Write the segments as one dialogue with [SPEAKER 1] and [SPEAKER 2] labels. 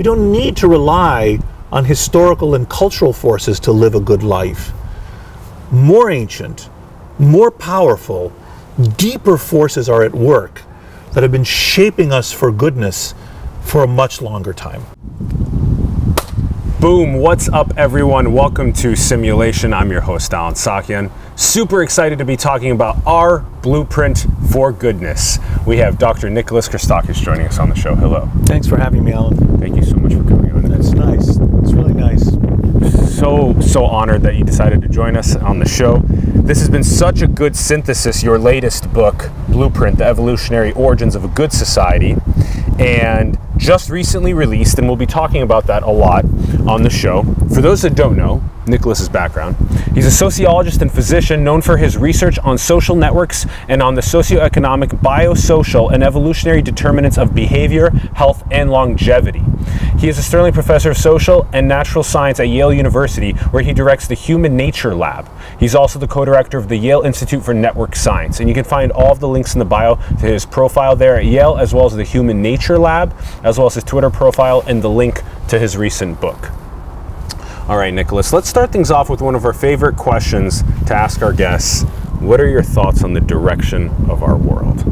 [SPEAKER 1] we don't need to rely on historical and cultural forces to live a good life. More ancient, more powerful, deeper forces are at work that have been shaping us for goodness for a much longer time.
[SPEAKER 2] Boom, what's up everyone? Welcome to Simulation. I'm your host, Allen Saakyan. Super excited to be talking about our blueprint for goodness. We have Dr. Nicholas Christakis joining us on the show. Hello.
[SPEAKER 1] Thanks for having me, Allen.
[SPEAKER 2] Thank you so much for coming on.
[SPEAKER 1] That's nice. It's really nice.
[SPEAKER 2] So, so honored that you decided to join us on the show. This has been such a good synthesis, your latest book, Blueprint, The Evolutionary Origins of a Good Society. And just recently released, and we'll be talking about that a lot on the show. For those that don't know, Nicholas's background, he's a sociologist and physician known for his research on social networks and on the socioeconomic, biosocial, and evolutionary determinants of behavior, health, and longevity. He is a Sterling Professor of Social and Natural Science at Yale University, where he directs the Human Nature Lab. He's also the co-director of the Yale Institute for Network Science, and you can find all of the links in the bio to his profile there at Yale, as well as the Human Nature Lab, as well as his Twitter profile and the link to his recent book. All right, Nicholas, let's start things off with one of our favorite questions to ask our guests. What are your thoughts on the direction of our world?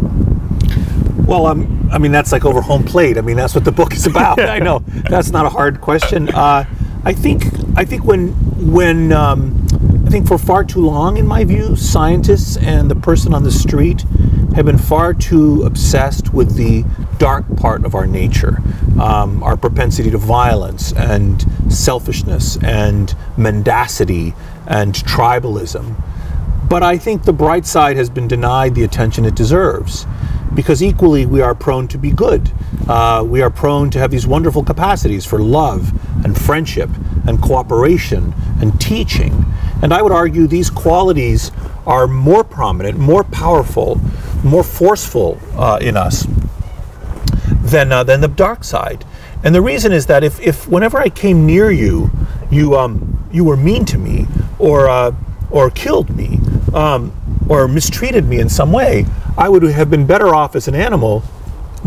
[SPEAKER 1] Well, um, I mean, that's like over home plate. I mean, that's what the book is about. I know that's not a hard question. Uh, I think I think when when um, I think for far too long, in my view, scientists and the person on the street have been far too obsessed with the dark part of our nature, um, our propensity to violence and selfishness and mendacity and tribalism. But I think the bright side has been denied the attention it deserves because equally we are prone to be good. Uh, we are prone to have these wonderful capacities for love and friendship and cooperation and teaching. And I would argue these qualities are more prominent, more powerful, more forceful uh, in us than, uh, than the dark side. And the reason is that if, if whenever I came near you, you, um, you were mean to me or, uh, or killed me um, or mistreated me in some way, I would have been better off as an animal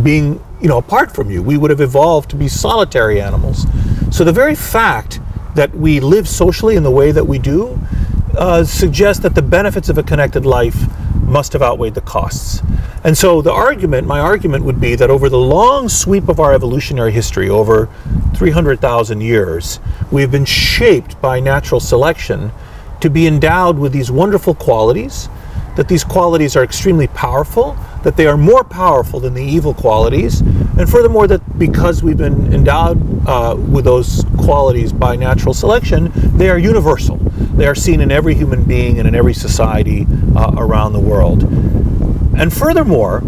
[SPEAKER 1] being you know apart from you. We would have evolved to be solitary animals. So the very fact that we live socially in the way that we do uh, suggests that the benefits of a connected life must have outweighed the costs. And so the argument, my argument would be that over the long sweep of our evolutionary history, over 300,000 years, we've been shaped by natural selection to be endowed with these wonderful qualities, that these qualities are extremely powerful, that they are more powerful than the evil qualities, and furthermore, that because we've been endowed uh, with those qualities by natural selection, they are universal. They are seen in every human being and in every society uh, around the world. And furthermore,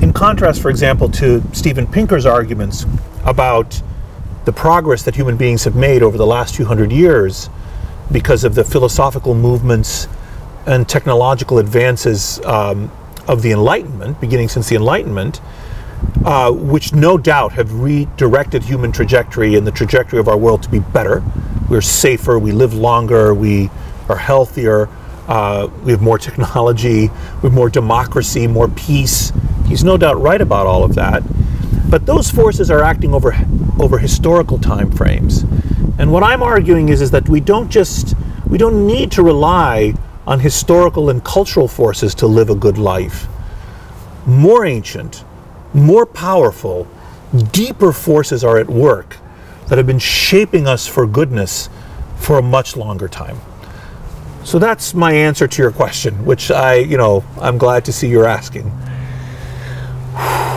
[SPEAKER 1] in contrast, for example, to Steven Pinker's arguments about the progress that human beings have made over the last few hundred years because of the philosophical movements and technological advances um, of the Enlightenment, beginning since the Enlightenment, uh, which no doubt have redirected human trajectory and the trajectory of our world to be better. We're safer, we live longer, we are healthier, uh, we have more technology, we have more democracy, more peace. He's no doubt right about all of that. But those forces are acting over, over historical time frames. And what I'm arguing is, is that we don't just, we don't need to rely on historical and cultural forces to live a good life. More ancient, more powerful, deeper forces are at work that have been shaping us for goodness for a much longer time. So that's my answer to your question, which I, you know, I'm glad to see you're asking.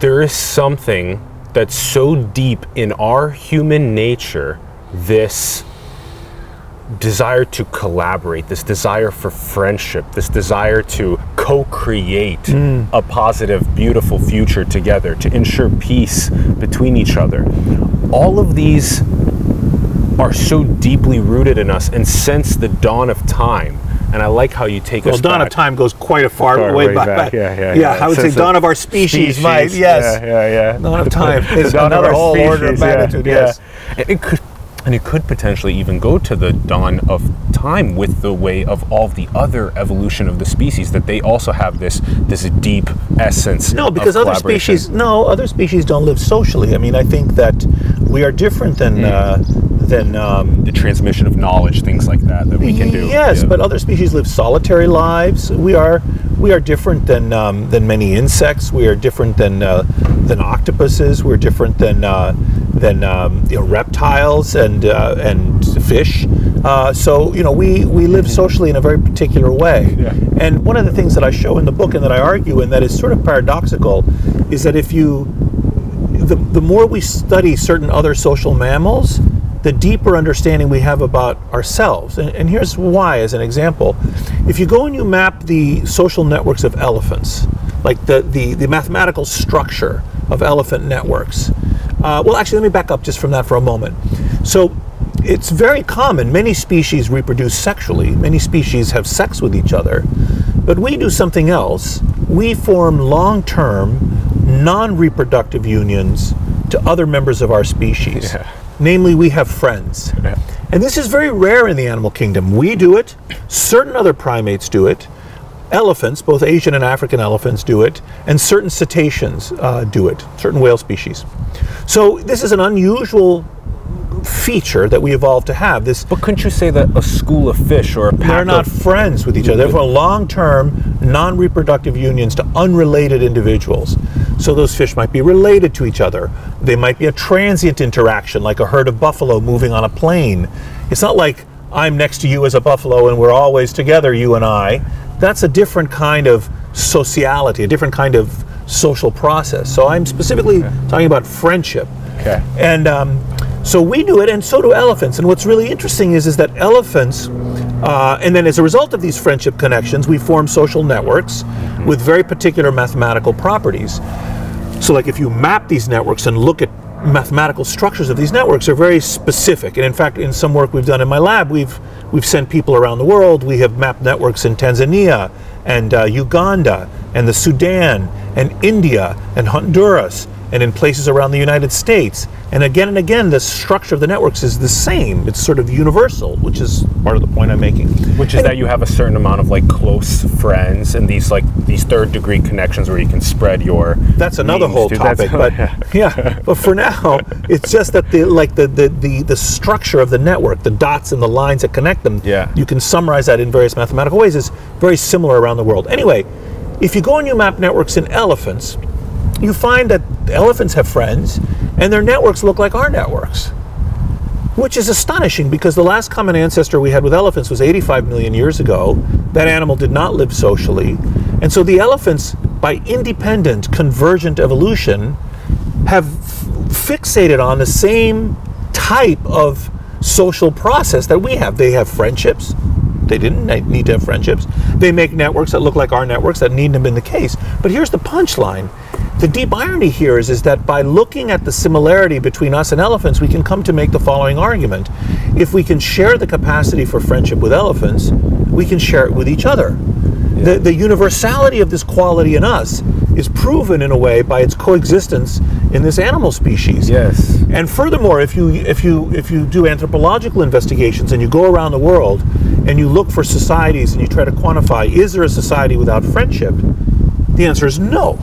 [SPEAKER 2] There is something that's so deep in our human nature, this desire to collaborate, this desire for friendship, this desire to co create mm. a positive, beautiful future together, to ensure peace between each other. All of these are so deeply rooted in us and since the dawn of time. And I like how you take
[SPEAKER 1] well,
[SPEAKER 2] us.
[SPEAKER 1] Well, dawn
[SPEAKER 2] back.
[SPEAKER 1] of time goes quite a far,
[SPEAKER 2] far
[SPEAKER 1] way,
[SPEAKER 2] back.
[SPEAKER 1] back.
[SPEAKER 2] Yeah, yeah,
[SPEAKER 1] yeah.
[SPEAKER 2] yeah.
[SPEAKER 1] I would say dawn of our species,
[SPEAKER 2] species.
[SPEAKER 1] might. Yes.
[SPEAKER 2] Yeah, yeah, yeah.
[SPEAKER 1] Dawn of time is
[SPEAKER 2] dawn
[SPEAKER 1] another whole order of
[SPEAKER 2] species,
[SPEAKER 1] magnitude.
[SPEAKER 2] yeah.
[SPEAKER 1] Yes.
[SPEAKER 2] It could, and it could potentially even go to the dawn of time with the way of all the other evolution of the species that they also have this this deep essence.
[SPEAKER 1] No, because other species no other species don't live socially. I mean, I think that we are different than
[SPEAKER 2] Hmm.
[SPEAKER 1] uh, than. Um,
[SPEAKER 2] the transmission of knowledge, things like that, that we can do.
[SPEAKER 1] Yes,
[SPEAKER 2] Yeah.
[SPEAKER 1] but other species live solitary lives. We are we are different than um, than many insects. We are different than uh, than octopuses. We're different than uh, than um, you know reptiles and uh, and fish. Uh, so you know we we live socially in a very particular way.
[SPEAKER 2] Mm-hmm. Yeah.
[SPEAKER 1] And one of the things that I show in the book and that I argue and that is sort of paradoxical is that if you the, the more we study certain other social mammals, the deeper understanding we have about ourselves. And, and here's why, as an example. If you go and you map the social networks of elephants, like the, the, the mathematical structure of elephant networks, uh, well, actually, let me back up just from that for a moment. So, it's very common. Many species reproduce sexually, many species have sex with each other, but we do something else. We form long term, non reproductive unions to other members of our species.
[SPEAKER 2] Yeah.
[SPEAKER 1] Namely, we have friends.
[SPEAKER 2] Yeah.
[SPEAKER 1] And this is very rare in the animal kingdom. We do it, certain other primates do it, elephants, both Asian and African elephants, do it, and certain cetaceans uh, do it, certain whale species. So, this is an unusual feature that we evolved to have. This
[SPEAKER 2] But couldn't you say that a school of fish or a pack
[SPEAKER 1] they're not friends with each other. They're for long-term, non-reproductive unions to unrelated individuals. So those fish might be related to each other. They might be a transient interaction, like a herd of buffalo moving on a plain. It's not like I'm next to you as a buffalo and we're always together, you and I. That's a different kind of sociality, a different kind of social process. So I'm specifically talking about friendship.
[SPEAKER 2] Okay.
[SPEAKER 1] And um, so we do it, and so do elephants. And what's really interesting is, is that elephants, uh, and then as a result of these friendship connections, we form social networks with very particular mathematical properties. So, like if you map these networks and look at mathematical structures of these networks, they're very specific. And in fact, in some work we've done in my lab, we've we've sent people around the world. We have mapped networks in Tanzania and uh, Uganda and the Sudan and India and Honduras and in places around the United States. And again and again, the structure of the networks is the same. It's sort of universal, which is part of the point I'm making.
[SPEAKER 2] which is that you have a certain amount of like close friends and these like these third degree connections where you can spread your
[SPEAKER 1] That's another whole
[SPEAKER 2] to-
[SPEAKER 1] topic, but yeah. But for now, it's just that the like the, the the the structure of the network, the dots and the lines that connect them.
[SPEAKER 2] Yeah.
[SPEAKER 1] You can summarize that in various mathematical ways. is very similar around the world. Anyway, if you go and you map networks in elephants, you find that elephants have friends, and their networks look like our networks. Which is astonishing because the last common ancestor we had with elephants was 85 million years ago. That animal did not live socially. And so the elephants, by independent, convergent evolution, have fixated on the same type of social process that we have. They have friendships. They didn't need to have friendships. They make networks that look like our networks that needn't have been the case. But here's the punchline. The deep irony here is, is that by looking at the similarity between us and elephants, we can come to make the following argument. If we can share the capacity for friendship with elephants, we can share it with each other. The, the universality of this quality in us is proven in a way by its coexistence in this animal species.
[SPEAKER 2] Yes.
[SPEAKER 1] And furthermore, if you if you if you do anthropological investigations and you go around the world and you look for societies and you try to quantify is there a society without friendship? The answer is no.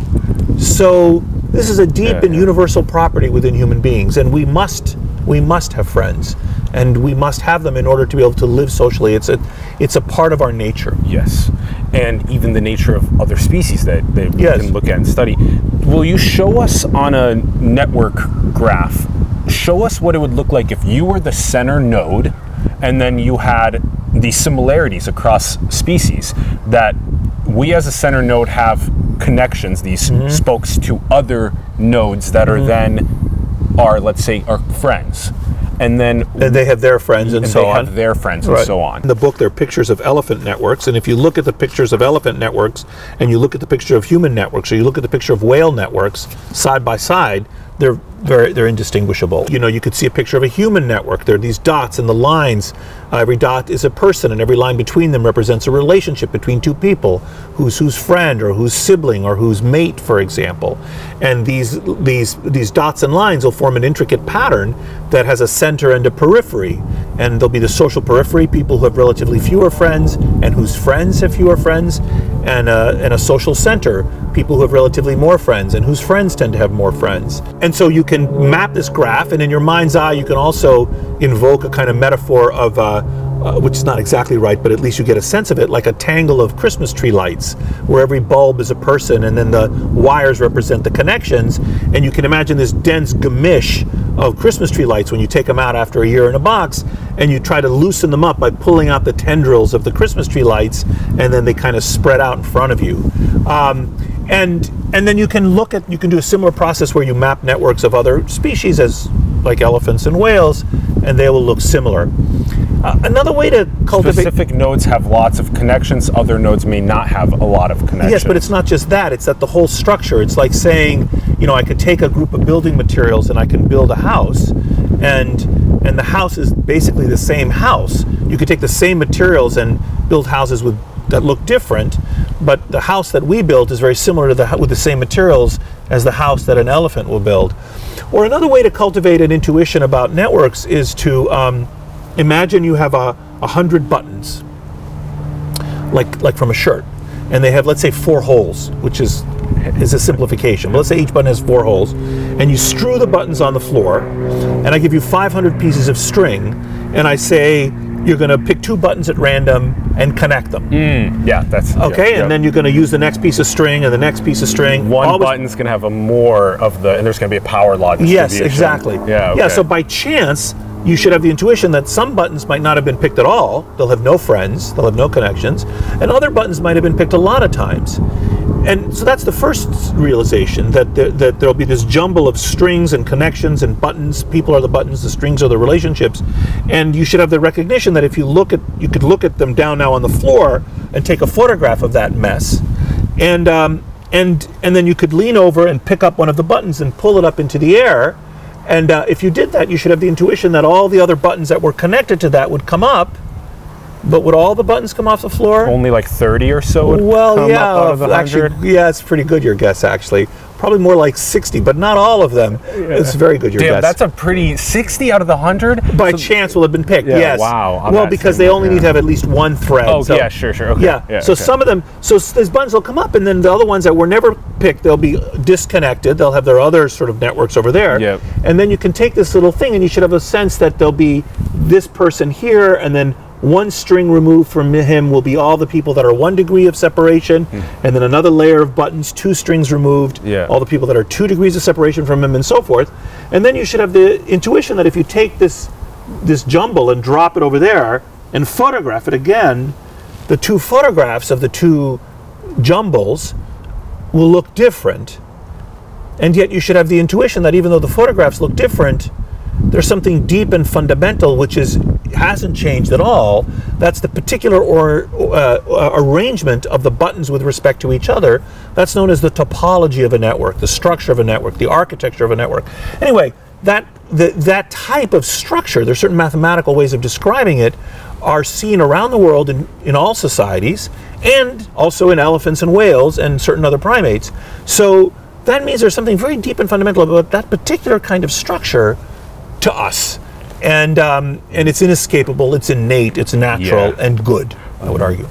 [SPEAKER 1] So this is a deep
[SPEAKER 2] Yeah,
[SPEAKER 1] and
[SPEAKER 2] yeah.
[SPEAKER 1] universal property within human beings, and we must we must have friends, and we must have them in order to be able to live socially. It's a it's a part of our nature.
[SPEAKER 2] Yes. And even the nature of other species that, that we
[SPEAKER 1] Yes.
[SPEAKER 2] can look at and study. Will you show us on a network graph, show us what it would look like if you were the center node and then you had the similarities across species that we as a center node have connections, these
[SPEAKER 1] Mm-hmm.
[SPEAKER 2] spokes to other nodes that are then are, let's say, are friends. And then
[SPEAKER 1] And they have their friends and,
[SPEAKER 2] and
[SPEAKER 1] so
[SPEAKER 2] they
[SPEAKER 1] on.
[SPEAKER 2] have their friends and so on.
[SPEAKER 1] In the book, there are pictures of elephant networks, and if you look at the pictures of elephant networks and you look at the picture of human networks, or you look at the picture of whale networks side by side, they're very they're indistinguishable. You know, you could see a picture of a human network. There are these dots and the lines. Uh, every dot is a person, and every line between them represents a relationship between two people, who's whose friend or whose sibling or whose mate, for example. And these these these dots and lines will form an intricate pattern that has a center and a periphery. And there'll be the social periphery, people who have relatively fewer friends and whose friends have fewer friends, and a, and a social center, people who have relatively more friends and whose friends tend to have more friends. And so you can map this graph, and in your mind's eye, you can also invoke a kind of metaphor of. Uh, uh, which is not exactly right, but at least you get a sense of it, like a tangle of Christmas tree lights, where every bulb is a person, and then the wires represent the connections, and you can imagine this dense gamish of Christmas tree lights when you take them out after a year in a box, and you try to loosen them up by pulling out the tendrils of the Christmas tree lights, and then they kind of spread out in front of you. Um, and and then you can look at you can do a similar process where you map networks of other species as like elephants and whales, and they will look similar. Uh, another way to cultivate
[SPEAKER 2] Specific nodes have lots of connections. Other nodes may not have a lot of connections.
[SPEAKER 1] Yes, but it's not just that. It's that the whole structure. It's like saying, you know, I could take a group of building materials and I can build a house, and and the house is basically the same house. You could take the same materials and build houses with that look different, but the house that we built is very similar to the with the same materials as the house that an elephant will build. Or another way to cultivate an intuition about networks is to um, imagine you have a, a hundred buttons, like like from a shirt, and they have let's say four holes, which is is a simplification. But let's say each button has four holes, and you strew the buttons on the floor, and I give you 500 pieces of string, and I say you're going to pick two buttons at random and connect them.
[SPEAKER 2] Hmm, yeah, that's
[SPEAKER 1] Okay,
[SPEAKER 2] yeah, yeah.
[SPEAKER 1] and then you're going to use the next piece of string and the next piece of string.
[SPEAKER 2] one
[SPEAKER 1] Always-
[SPEAKER 2] button's going to have a more of the, and there's going to be a power law
[SPEAKER 1] Yes, exactly.
[SPEAKER 2] Yeah.
[SPEAKER 1] Yeah. So by chance, you should have the intuition that some buttons might not have been picked at all. They'll have no friends. They'll have no connections, and other buttons might have been picked a lot of times. And so that's the first realization that there, that there'll be this jumble of strings and connections and buttons. People are the buttons. The strings are the relationships, and you should have the recognition that if you look at, you could look at them down now on the floor and take a photograph of that mess, and um, and and then you could lean over and pick up one of the buttons and pull it up into the air. And uh, if you did that, you should have the intuition that all the other buttons that were connected to that would come up. But would all the buttons come off the floor?
[SPEAKER 2] only like 30 or so would
[SPEAKER 1] well,
[SPEAKER 2] come
[SPEAKER 1] yeah,
[SPEAKER 2] up out of the
[SPEAKER 1] actually,
[SPEAKER 2] 100.
[SPEAKER 1] yeah, it's pretty good your guess actually. Probably more like 60, but not all of them. It's very good your
[SPEAKER 2] Damn,
[SPEAKER 1] guess.
[SPEAKER 2] that's a pretty 60 out of the 100?
[SPEAKER 1] by
[SPEAKER 2] So-
[SPEAKER 1] chance will have been picked.
[SPEAKER 2] Yeah,
[SPEAKER 1] yes.
[SPEAKER 2] wow,
[SPEAKER 1] Well, because they only
[SPEAKER 2] yeah.
[SPEAKER 1] need to have at least one thread.
[SPEAKER 2] Oh,
[SPEAKER 1] so-
[SPEAKER 2] yeah, sure, sure. Okay.
[SPEAKER 1] Yeah. yeah so
[SPEAKER 2] okay.
[SPEAKER 1] some of them, so these buttons will come up, and then the other ones that were never picked, they'll be disconnected. They'll have their other sort of networks over there.
[SPEAKER 2] Yep.
[SPEAKER 1] And then you can take this little thing, and you should have a sense that there'll be this person here, and then one string removed from him will be all the people that are one degree of separation, hmm. and then another layer of buttons, two strings removed.
[SPEAKER 2] Yeah.
[SPEAKER 1] all the people that are two degrees of separation from him, and so forth. And then you should have the intuition that if you take this this jumble and drop it over there and photograph it again, the two photographs of the two jumbles will look different. And yet you should have the intuition that even though the photographs look different, there's something deep and fundamental which is hasn't changed at all. That's the particular or uh, arrangement of the buttons with respect to each other. That's known as the topology of a network, the structure of a network, the architecture of a network. Anyway, that the, that type of structure, there's certain mathematical ways of describing it, are seen around the world in, in all societies and also in elephants and whales and certain other primates. So that means there's something very deep and fundamental about that particular kind of structure to us. And, um, and it's inescapable, it's innate, it's natural,
[SPEAKER 2] Yeah.
[SPEAKER 1] and good, I would argue.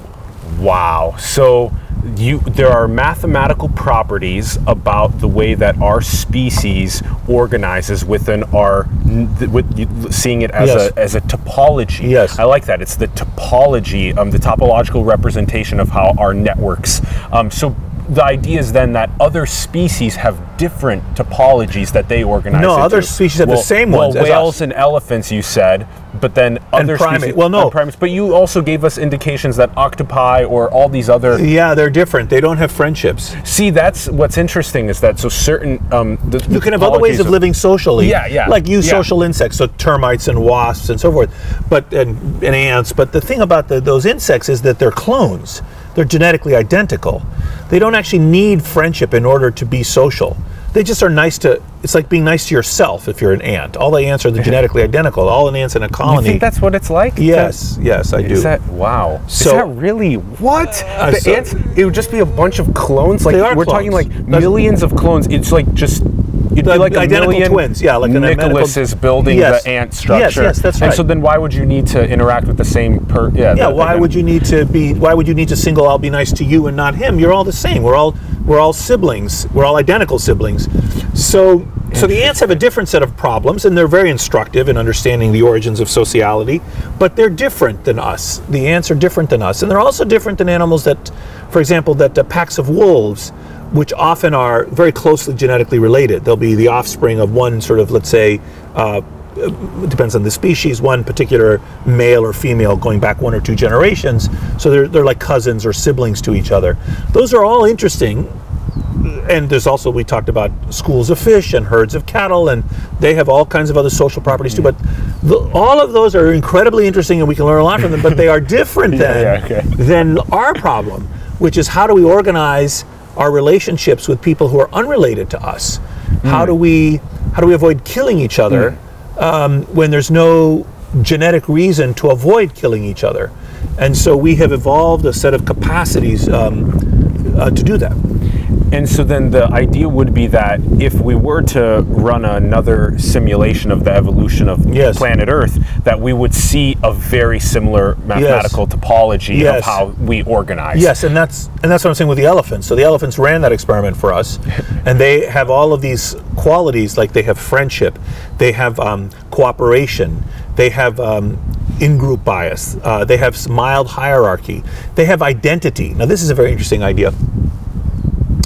[SPEAKER 2] Wow. So you there are mathematical properties about the way that our species organizes within our with seeing it as
[SPEAKER 1] Yes.
[SPEAKER 2] a as a topology.
[SPEAKER 1] Yes.
[SPEAKER 2] I like that. It's the topology, um, the topological representation of how our networks. Um, so the idea is then that other species have different topologies that they organize.
[SPEAKER 1] No,
[SPEAKER 2] into.
[SPEAKER 1] other species have the
[SPEAKER 2] Well-
[SPEAKER 1] same
[SPEAKER 2] well,
[SPEAKER 1] ones as
[SPEAKER 2] whales and elephants, you said, but then other
[SPEAKER 1] primate-
[SPEAKER 2] species.
[SPEAKER 1] well, no.
[SPEAKER 2] primates. But you also gave us indications that octopi or all these other.
[SPEAKER 1] Yeah, they're different. They don't have friendships.
[SPEAKER 2] See, that's what's interesting is that so certain. Um, the,
[SPEAKER 1] You can have other ways of living socially.
[SPEAKER 2] Yeah, yeah,
[SPEAKER 1] Like
[SPEAKER 2] yeah.
[SPEAKER 1] social insects, so termites and wasps and so forth, but and, and ants. But the thing about the, those insects is that they're clones. They're genetically identical. They don't actually need friendship in order to be social. They just are nice to. It's like being nice to yourself if you're an ant. All the ants are the genetically identical. All the ants in a colony.
[SPEAKER 2] You think that's what it's like?
[SPEAKER 1] yes, yes, I do.
[SPEAKER 2] Is that wow?
[SPEAKER 1] So-
[SPEAKER 2] is that really what? the
[SPEAKER 1] so-
[SPEAKER 2] ants? It would just be a bunch of clones. Like
[SPEAKER 1] They are
[SPEAKER 2] we're talking
[SPEAKER 1] clones.
[SPEAKER 2] like
[SPEAKER 1] That's-
[SPEAKER 2] millions of clones. It's like just. It'd be like a
[SPEAKER 1] identical twins, yeah, like an
[SPEAKER 2] Nicholas is building
[SPEAKER 1] Yes.
[SPEAKER 2] the ant structure.
[SPEAKER 1] yes, yes,
[SPEAKER 2] that's
[SPEAKER 1] right.
[SPEAKER 2] And so then, why would you need to interact with the same per? Yeah.
[SPEAKER 1] yeah, why would you need to be? Why would you need to single out, be nice to you and not him? You're all the same. We're all we're all siblings. We're all identical siblings. So so the ants have a different set of problems, and they're very instructive in understanding the origins of sociality. But they're different than us. The ants are different than us, and they're also different than animals that, for example, that uh, packs of wolves. Which often are very closely genetically related. They'll be the offspring of one sort of, let's say, uh, depends on the species, one particular male or female going back one or two generations. So they're, they're like cousins or siblings to each other. Those are all interesting. And there's also, we talked about schools of fish and herds of cattle, and they have all kinds of other social properties too. But the, all of those are incredibly interesting, and we can learn a lot from them, but they are different than,
[SPEAKER 2] yeah, okay.
[SPEAKER 1] than our problem, which is how do we organize our relationships with people who are unrelated to us? How hmm. do we how do we avoid killing each other hmm. Um, when there's no genetic reason to avoid killing each other? And so we have evolved a set of capacities um, uh, to do that.
[SPEAKER 2] And so then the idea would be that if we were to run another simulation of the evolution of
[SPEAKER 1] Yes.
[SPEAKER 2] planet Earth, that we would see a very similar mathematical topology
[SPEAKER 1] Yes.
[SPEAKER 2] of how we organize.
[SPEAKER 1] Yes, and that's and that's what I'm saying with the elephants. So the elephants ran that experiment for us, and they have all of these qualities. Like they have friendship, they have um, cooperation, they have um, in-group bias, uh, they have mild hierarchy, they have identity. Now this is a very interesting idea.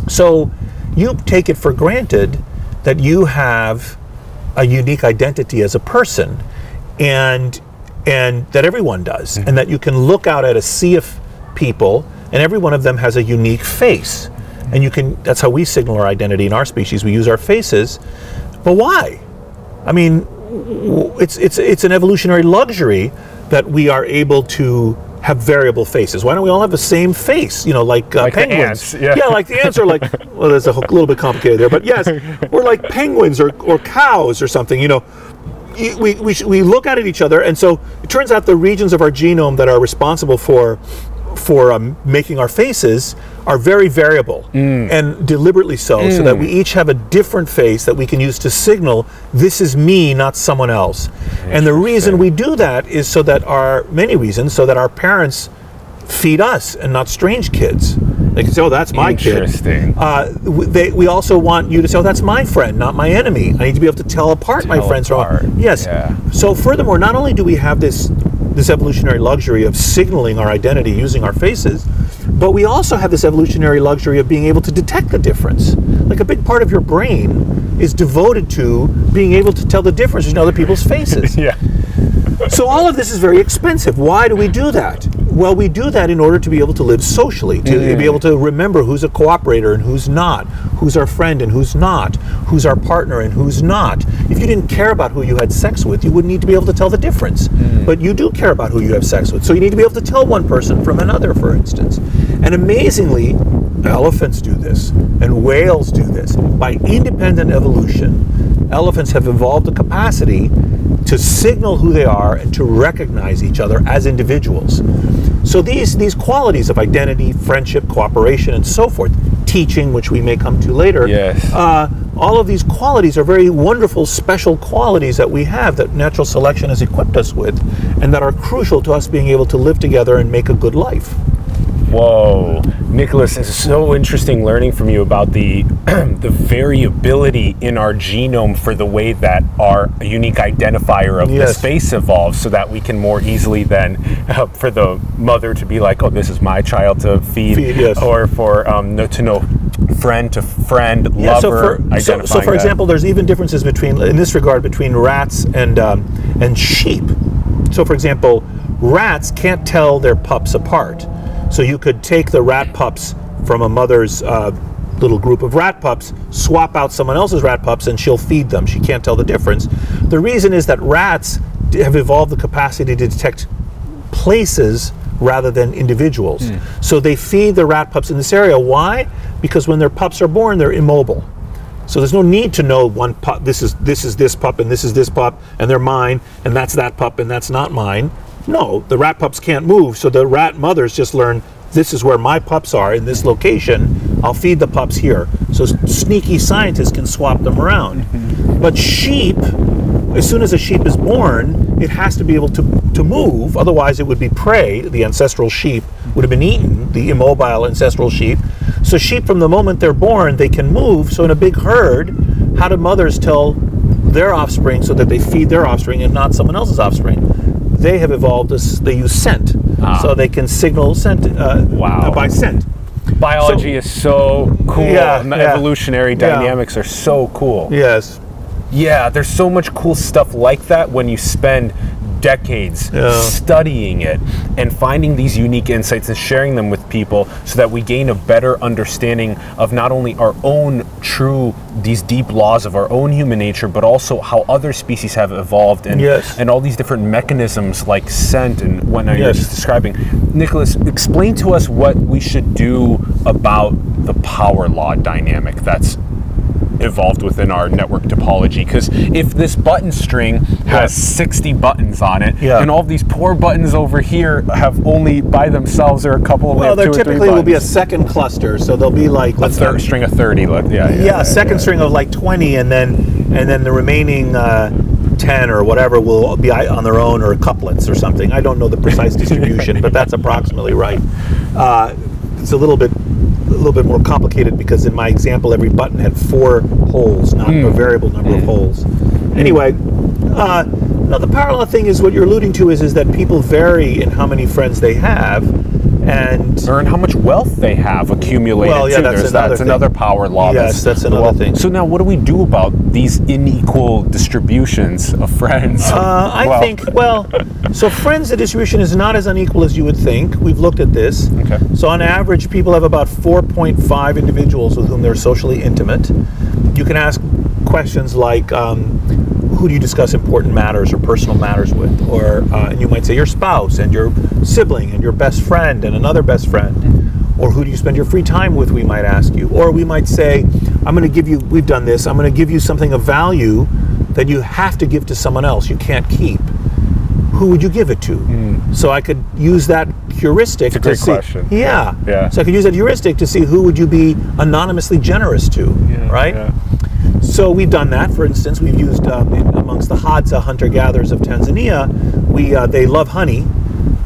[SPEAKER 1] So you take it for granted that you have a unique identity as a person and and that everyone does mm-hmm. and that you can look out at a sea of people and every one of them has a unique face. And you can that's how we signal our identity in our species. We use our faces. But why? I mean it's it's it's an evolutionary luxury that we are able to have variable faces. Why don't we all have the same face? You know, like, uh,
[SPEAKER 2] Like
[SPEAKER 1] penguins.
[SPEAKER 2] ants, yeah.
[SPEAKER 1] like the ants are like. Well, that's a little bit complicated there, but yes, we're like penguins or, or cows or something. You know, we we, we look at each other, and so it turns out the regions of our genome that are responsible for for um, making our faces are very variable and deliberately so, so that we each have a different face that we can use to signal this is me, not someone else. And the reason we do that is so that our many reasons, so that our parents feed us and not strange kids. They can say, "Oh, that's my kid."
[SPEAKER 2] Interesting.
[SPEAKER 1] Uh, w- they, we also want you to say, "Oh, that's my friend, not my enemy." I need to be able to tell apart my friends
[SPEAKER 2] apart,
[SPEAKER 1] from yes.
[SPEAKER 2] yeah.
[SPEAKER 1] So, furthermore, not only do we have this this evolutionary luxury of signaling our identity using our faces, but we also have this evolutionary luxury of being able to detect the difference. Like a big part of your brain is devoted to being able to tell the difference in other people's faces.
[SPEAKER 2] Yeah.
[SPEAKER 1] So all of this is very expensive. Why do we do that? Well, we do that in order to be able to live socially, to be able to remember who's a cooperator and who's not, who's our friend and who's not, who's our partner and who's not. If you didn't care about who you had sex with, you wouldn't need to be able to tell the difference. Mm. But you do care about who you have sex with. So you need to be able to tell one person from another, for instance. And amazingly, elephants do this and whales do this. By independent evolution, elephants have evolved the capacity to signal who they are and to recognize each other as individuals. So these these qualities of identity, friendship, cooperation, and so forth, teaching, which we may come to later,
[SPEAKER 2] Yes.
[SPEAKER 1] uh, all of these qualities are very wonderful, special qualities that we have that natural selection has equipped us with, and that are crucial to us being able to live together and make a good life.
[SPEAKER 2] Whoa, Nicholas, it's so interesting learning from you about the the variability in our genome for the way that our unique identifier of
[SPEAKER 1] Yes.
[SPEAKER 2] this face evolves, so that we can more easily then uh, for the mother to be like, oh, this is my child to feed,
[SPEAKER 1] Feed, yes.
[SPEAKER 2] or for um, no, to know friend to friend,
[SPEAKER 1] Yeah, so
[SPEAKER 2] lover,
[SPEAKER 1] for, so, so for example, there's even differences between, in this regard, between rats and um, and sheep. So, for example, rats can't tell their pups apart. So you could take the rat pups from a mother's uh, little group of rat pups, swap out someone else's rat pups, and she'll feed them. She can't tell the difference. The reason is that rats have evolved the capacity to detect places rather than individuals. So they feed the rat pups in this area. Why? Because when their pups are born, they're immobile. So there's no need to know one pup. This is this is this pup and this is this pup and they're mine and that's that pup and that's not mine. No, the rat pups can't move. So the rat mothers just learn this is where my pups are in this location. I'll feed the pups here. So sneaky scientists can swap them around. Mm-hmm. But sheep, as soon as a sheep is born, it has to be able to, to move. Otherwise, it would be prey. The ancestral sheep would have been eaten, the immobile ancestral sheep. So sheep, from the moment they're born, they can move. So in a big herd, how do mothers tell their offspring so that they feed their offspring and not someone else's offspring? They have evolved as they use scent,
[SPEAKER 2] Ah.
[SPEAKER 1] so they can signal scent uh,
[SPEAKER 2] Wow.
[SPEAKER 1] by scent.
[SPEAKER 2] Biology is so cool.
[SPEAKER 1] Yeah, yeah.
[SPEAKER 2] evolutionary
[SPEAKER 1] Yeah.
[SPEAKER 2] dynamics are so cool.
[SPEAKER 1] Yes.
[SPEAKER 2] Yeah, there's so much cool stuff like that when you spend decades
[SPEAKER 1] Yeah.
[SPEAKER 2] studying it and finding these unique insights and sharing them with people so that we gain a better understanding of not only our own true these deep laws of our own human nature but also how other species have evolved and
[SPEAKER 1] Yes.
[SPEAKER 2] and all these different mechanisms like scent and whatnot you're
[SPEAKER 1] Yes.
[SPEAKER 2] just describing. Nicholas, explain to us what we should do about the power law dynamic that's evolved within our network topology. Because if this button string has 60 buttons on it
[SPEAKER 1] Yeah.
[SPEAKER 2] and all these poor buttons over here have only by themselves or a couple only
[SPEAKER 1] Well, there
[SPEAKER 2] two or three
[SPEAKER 1] typically will be a second cluster, so there'll be like
[SPEAKER 2] a third string of 30 let- yeah yeah,
[SPEAKER 1] yeah, a second string of like 20 and then and then the remaining uh, 10 or whatever will be on their own or couplets or something. I don't know the precise distribution but that's approximately right. Uh, it's a little bit little bit more complicated because in my example every button had four holes not a hmm. variable number of hmm. holes. Hmm. Anyway uh, no, the parallel thing is what you're alluding to is is that people vary in how many friends they have and
[SPEAKER 2] in how much wealth they have accumulated
[SPEAKER 1] Well, yeah,
[SPEAKER 2] too.
[SPEAKER 1] that's
[SPEAKER 2] There's-
[SPEAKER 1] another
[SPEAKER 2] that's another power law
[SPEAKER 1] Yes, that's another
[SPEAKER 2] well,
[SPEAKER 1] thing.
[SPEAKER 2] so now what do we do about these unequal distributions of friends
[SPEAKER 1] Uh, I
[SPEAKER 2] Well,
[SPEAKER 1] think, well, so friends, the distribution is not as unequal as you would think. We've looked at this.
[SPEAKER 2] Okay.
[SPEAKER 1] So on average, people have about 4.5 individuals with whom they're socially intimate. You can ask questions like, um, who do you discuss important matters or personal matters with? Or, uh, and you might say your spouse and your sibling and your best friend and another best friend. Or who do you spend your free time with, we might ask you. Or we might say, I'm going to give you, we've done this, I'm going to give you something of value that you have to give to someone else, you can't keep. Who would you give it to? So I could use that heuristic
[SPEAKER 2] a
[SPEAKER 1] to
[SPEAKER 2] great
[SPEAKER 1] see.
[SPEAKER 2] question.
[SPEAKER 1] Yeah.
[SPEAKER 2] Yeah.
[SPEAKER 1] So I could use that heuristic to see who would you be anonymously generous to, right?
[SPEAKER 2] yeah.
[SPEAKER 1] So we've done that. For instance, we've used um, in, amongst the Hadza hunter-gatherers of Tanzania, we uh, they love honey,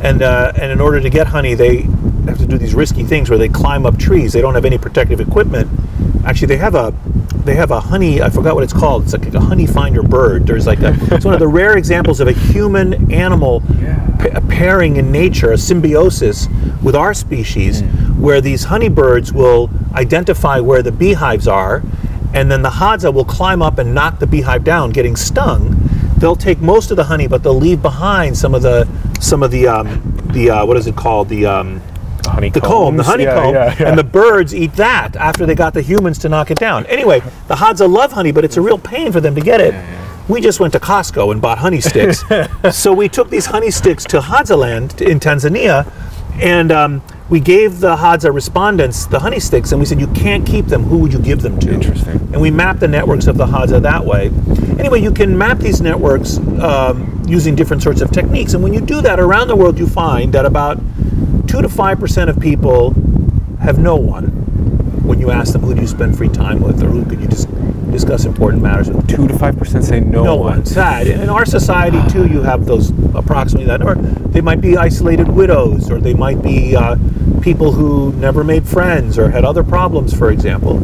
[SPEAKER 1] and uh, and in order to get honey, they have to do these risky things where they climb up trees. They don't have any protective equipment. Actually, they have a they have a honey. I forgot what it's called. It's like a honey finder bird. There's like a, it's one of the rare examples of a human animal pa- pairing in nature, a symbiosis with our species, where these honeybirds will identify where the beehives are, and then the Hadza will climb up and knock the beehive down, getting stung. They'll take most of the honey, but they'll leave behind some of the some of the um, the uh, what is it called the um,
[SPEAKER 2] The
[SPEAKER 1] comb, the honeycomb,
[SPEAKER 2] Yeah, yeah, yeah.
[SPEAKER 1] and the birds eat that after they got the humans to knock it down. Anyway, the Hadza love honey, but it's a real pain for them to get it. We just went to Costco and bought honey sticks. so we took these honey sticks to Hadza land in Tanzania, and um, we gave the Hadza respondents the honey sticks, and we said, "You can't keep them. Who would you give them to?"
[SPEAKER 2] Interesting.
[SPEAKER 1] And we mapped the networks of the Hadza that way. Anyway, you can map these networks um, using different sorts of techniques, and when you do that around the world, you find that about two to five percent of people have no one when you ask them who do you spend free time with or who could you dis- discuss important matters with.
[SPEAKER 2] Two to five percent say no,
[SPEAKER 1] No
[SPEAKER 2] one.
[SPEAKER 1] Sad. In our society too, you have those approximately that, or they might be isolated widows, or they might be uh, people who never made friends or had other problems, for example.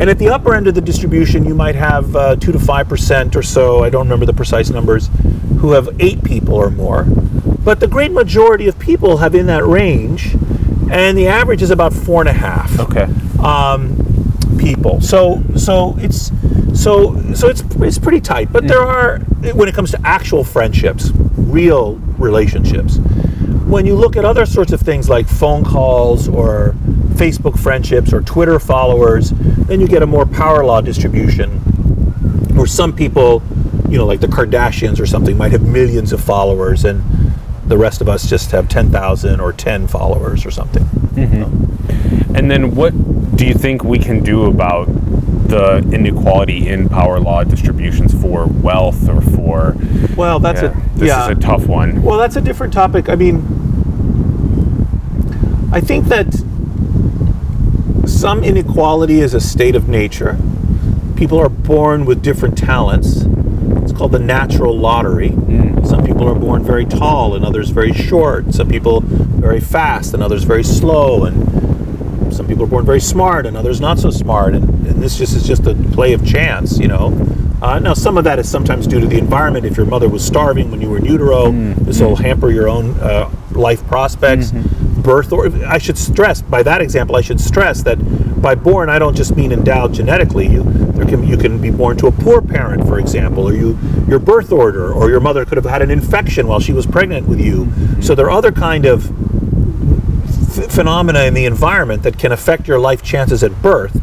[SPEAKER 1] And at the upper end of the distribution, you might have uh, two to five percent or so. I don't remember the precise numbers, who have eight people or more. But the great majority of people have in that range, and the average is about four and a half
[SPEAKER 2] Okay.
[SPEAKER 1] um, people. So so it's so so it's it's pretty tight. But there are when it comes to actual friendships, real relationships. When you look at other sorts of things like phone calls or Facebook friendships or Twitter followers, then you get a more power law distribution where some people, you know, like the Kardashians or something, might have millions of followers and the rest of us just have 10,000 or 10 followers or something. Mm-hmm.
[SPEAKER 2] And then what do you think we can do about the inequality in power law distributions for wealth or for?
[SPEAKER 1] Well, that's
[SPEAKER 2] yeah,
[SPEAKER 1] a
[SPEAKER 2] this
[SPEAKER 1] yeah.
[SPEAKER 2] is a tough one.
[SPEAKER 1] Well, that's a different topic. I mean, I think that some inequality is a state of nature. People are born with different talents. It's called the natural lottery. Mm. Some people are born very tall and others very short. Some people very fast and others very slow. And some people are born very smart and others not so smart. And, and this just is just a play of chance, you know. Uh, now, some of that is sometimes due to the environment. If your mother was starving when you were in utero, this will hamper your own uh, life prospects. Birth, or I should stress by that example, I should stress that by born, I don't just mean endowed genetically. You, there can, you can be born to a poor parent, for example, or you, your birth order, or your mother could have had an infection while she was pregnant with you. So there are other kind of phenomena in the environment that can affect your life chances at birth.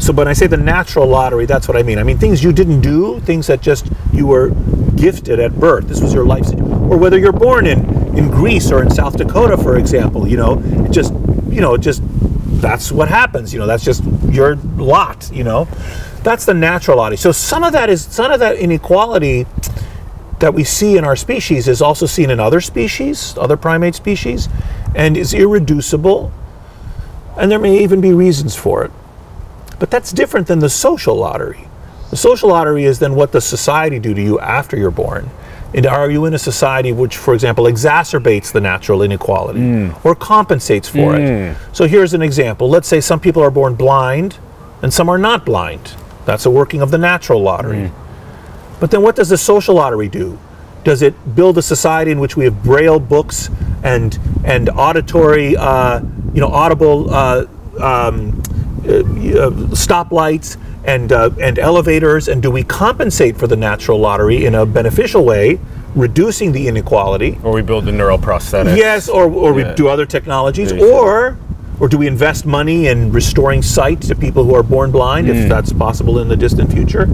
[SPEAKER 1] So when I say the natural lottery, that's what I mean. I mean things you didn't do, things that just you were gifted at birth. This was your life, or whether you're born in in Greece or in South Dakota, for example. You know, it just you know, just that's what happens. You know, that's just your lot. You know, that's the natural lottery. So some of that is some of that inequality that we see in our species is also seen in other species, other primate species, and is irreducible. And there may even be reasons for it. But that's different than the social lottery. The social lottery is then what does society do to you after you're born? And are you in a society which, for example, exacerbates the natural inequality mm. or compensates for it? Mm. So here's an example. Let's say some people are born blind and some are not blind. That's a working of the natural lottery. Mm. But then what does the social lottery do? Does it build a society in which we have braille books and and auditory, uh, you know, audible uh, um, uh, stoplights and uh, and elevators? And do we compensate for the natural lottery in a beneficial way, reducing the inequality?
[SPEAKER 2] Or we build the neural prosthetics.
[SPEAKER 1] Yes, or, or
[SPEAKER 2] Yeah.
[SPEAKER 1] we do other technologies, or or do we invest money in restoring sight to people who are born blind,
[SPEAKER 2] Hmm.
[SPEAKER 1] if that's possible in the distant future?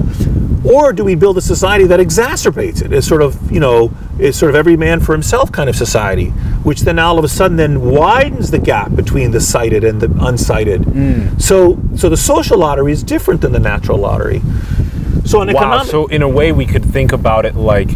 [SPEAKER 1] Or do we build a society that exacerbates it? It's sort of, you know, it's sort of every man for himself kind of society, which then all of a sudden then widens the gap between the sighted and the unsighted.
[SPEAKER 2] Hmm.
[SPEAKER 1] So, so the social lottery is different than the natural lottery. So an
[SPEAKER 2] Wow.
[SPEAKER 1] economic,
[SPEAKER 2] So in a way, we could think about it like,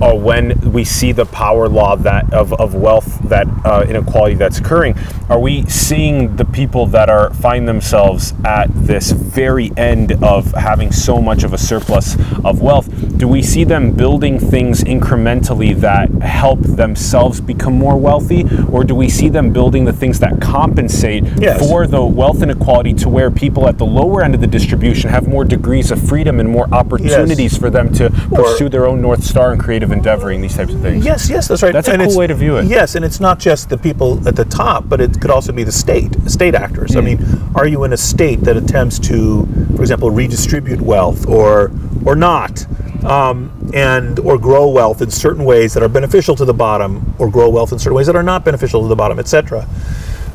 [SPEAKER 2] uh, when we see the power law that of, of wealth, that uh, inequality that's occurring, are we seeing the people that are find themselves at this very end of having so much of a surplus of wealth? Do we see them building things incrementally that help themselves become more wealthy, or do we see them building the things that compensate
[SPEAKER 1] Yes.
[SPEAKER 2] for the wealth inequality to where people at the lower end of the distribution have more degrees of freedom and more opportunities for them to pursue their own north star and creative endeavoring these types of things.
[SPEAKER 1] Yes, yes, that's right.
[SPEAKER 2] That's a cool way to view it.
[SPEAKER 1] Yes, and it's not just the people at the top, but it could also be the state, state actors.
[SPEAKER 2] Mm.
[SPEAKER 1] I mean, are you in a state that attempts to, for example, redistribute wealth or or not, um, and or grow wealth in certain ways that are beneficial to the bottom, or grow wealth in certain ways that are not beneficial to the bottom, etc.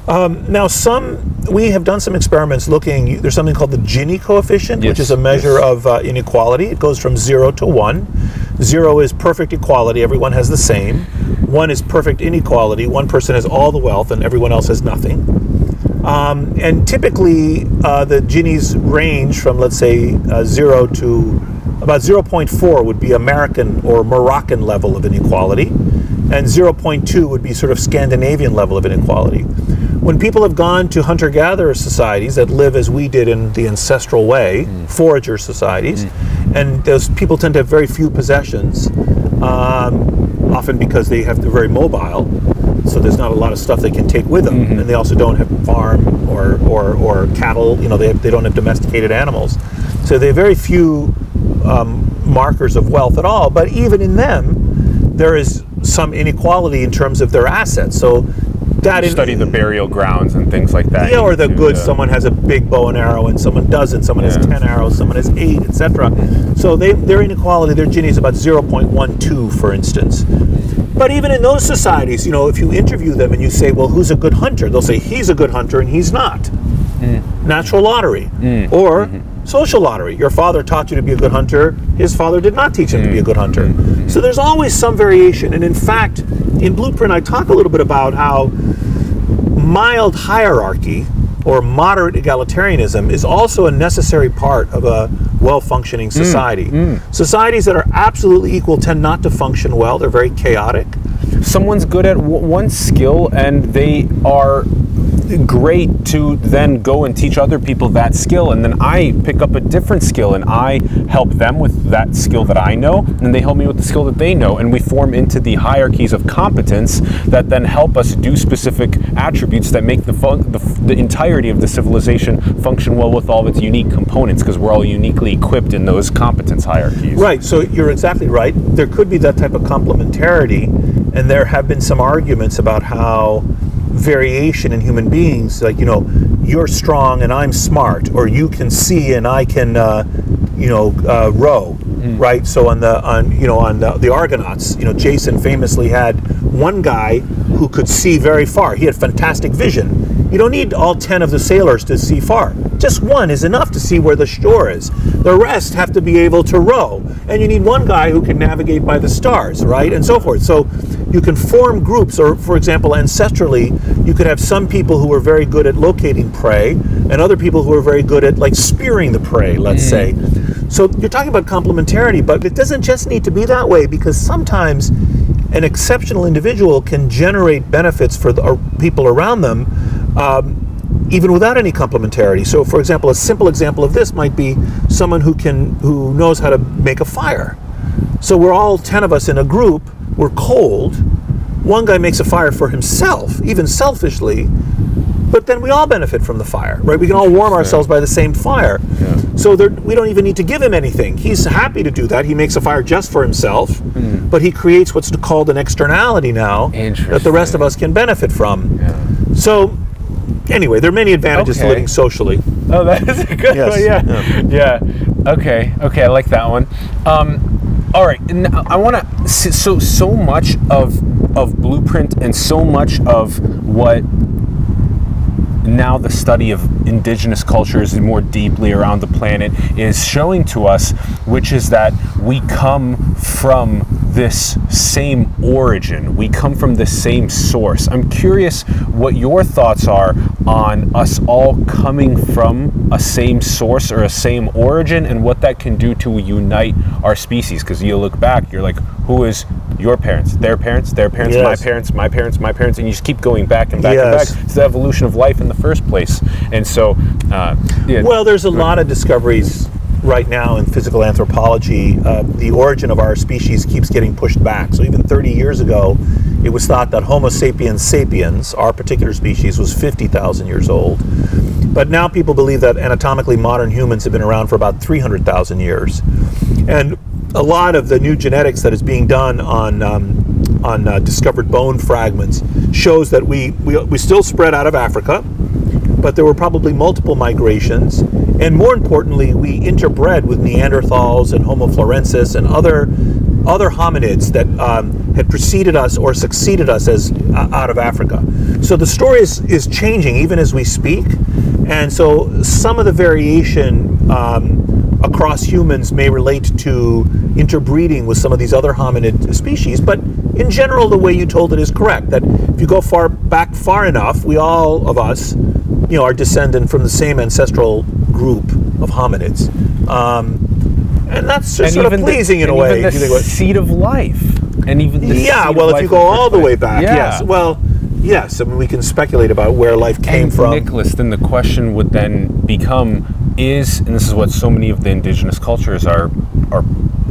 [SPEAKER 1] Um, now, some we have done some experiments looking. There's something called the Gini coefficient, which is a measure
[SPEAKER 2] yes.
[SPEAKER 1] of uh, inequality. It goes from zero to one. Zero is perfect equality; everyone has the same. One is perfect inequality; one person has all the wealth, and everyone else has nothing. Um, and typically, uh, the Gini's range from let's say uh, zero to about 0.4 would be American or Moroccan level of inequality, and 0.2 would be sort of Scandinavian level of inequality. When people have gone to hunter gatherer societies that live as we did in the ancestral way, forager societies, and those people tend to have very few possessions, um, often because they have they're very mobile, so there's not a lot of stuff they can take with them, and they also don't have farm or, or, or cattle, you know, they, they don't have domesticated animals. So they have very few um, markers of wealth at all, but even in them, there is some inequality in terms of their assets. So that in-
[SPEAKER 2] Study the burial grounds and things like that.
[SPEAKER 1] yeah, or the
[SPEAKER 2] To,
[SPEAKER 1] goods.
[SPEAKER 2] uh,
[SPEAKER 1] Someone has a big bow and arrow, and someone doesn't. Someone has ten arrows, someone has eight, etc. So they, their inequality, their Gini is about zero point one two, for instance. But even in those societies, you know, if you interview them and you say, "Well, who's a good hunter?" They'll say, "He's a good hunter, and he's not." Natural lottery mm. or mm-hmm. social lottery. Your father taught you to be a good hunter. His father did not teach him to be a good hunter. Mm-hmm. Mm-hmm. So there's always some variation. And in fact, in Blueprint, I talk a little bit about how mild hierarchy or moderate egalitarianism is also a necessary part of a well functioning mm. society. Mm. Societies that are absolutely equal tend not to function well, they're very chaotic.
[SPEAKER 2] someone's good at w- one skill and they are great to then go and teach other people that skill and then I pick up a different skill and I help them with that skill that I know and they help me with the skill that they know and we form into the hierarchies of competence that then help us do specific attributes that make the, fun- the, the entirety of the civilization function well with all of its unique components because we're all uniquely equipped in those competence hierarchies.
[SPEAKER 1] Right, so you're exactly right. There could be that type of complementarity, and there have been some arguments about how variation in human beings, like, you know, you're strong and I'm smart, or you can see and I can, uh, you know, uh, row. Mm-hmm. Right, so on the on you know on the, the Argonauts, you know, Jason famously had one guy who could see very far. He had fantastic vision. You don't need all ten of the sailors to see far. Just one is enough to see where the shore is. The rest have to be able to row, and you need one guy who can navigate by the stars, right, and so forth. So you can form groups, or for example, ancestrally, you could have some people who are very good at locating prey, and other people who are very good at like spearing the prey. Let's mm-hmm. say. So you're talking about complementarity, but it doesn't just need to be that way because sometimes an exceptional individual can generate benefits for the people around them. Um, even without any complementarity. So, for example, a simple example of this might be someone who can who knows how to make a fire. So we're all ten of us in a group. We're cold. One guy makes a fire for himself, even selfishly, but then we all benefit from the fire, right? We can all warm ourselves by the same fire. So there, we don't even need to give him anything. He's happy to do that. He makes a fire just for himself, but he creates what's called an externality now that the rest of us can benefit from. So, anyway, there are many advantages to living socially.
[SPEAKER 2] Oh, that is a good
[SPEAKER 1] Yes,
[SPEAKER 2] one. Yeah. yeah. Okay. Okay. I like that one. Um, all right. And I want to. So so much of of blueprint and so much of what now the study of indigenous cultures more deeply around the planet is showing to us, which is that we come from this same origin. We come from the same source. I'm curious what your thoughts are on us all coming from a same source or a same origin and what that can do to unite our species. Because you look back, you're like, who is your parents, their parents, their parents, my parents, my parents, my parents, and you just keep going back and back
[SPEAKER 1] Yes.
[SPEAKER 2] and back. It's the evolution of life in the first place. And so, uh, yeah.
[SPEAKER 1] Well, there's a lot of discoveries right now in physical anthropology. Uh, the origin of our species keeps getting pushed back. So even 30 years ago, it was thought that Homo sapiens sapiens, our particular species, was 50,000 years old. But now people believe that anatomically modern humans have been around for about 300,000 years. And a lot of the new genetics that is being done on um, on uh, discovered bone fragments shows that we, we we still spread out of Africa, but there were probably multiple migrations, and more importantly, we interbred with Neanderthals and Homo floresiensis and other other hominids that um, had preceded us or succeeded us as uh, out of Africa. So the story is, is changing even as we speak, and so some of the variation. Um, across humans may relate to interbreeding with some of these other hominid species, but in general, the way you told it is correct. That if you go far back far enough, we all of us, you know, are descendant from the same ancestral group of hominids, um, and that's just sort of
[SPEAKER 2] even the-
[SPEAKER 1] pleasing in a way.
[SPEAKER 2] Even the
[SPEAKER 1] you think about-
[SPEAKER 2] seed of life, and even the
[SPEAKER 1] yeah, well, if you go all the way back,
[SPEAKER 2] Yeah.
[SPEAKER 1] yes. Well, yes. I mean, we can speculate about where life came
[SPEAKER 2] and
[SPEAKER 1] from.
[SPEAKER 2] Nicholas, then the question would then become: Is and this is what so many of the indigenous cultures are are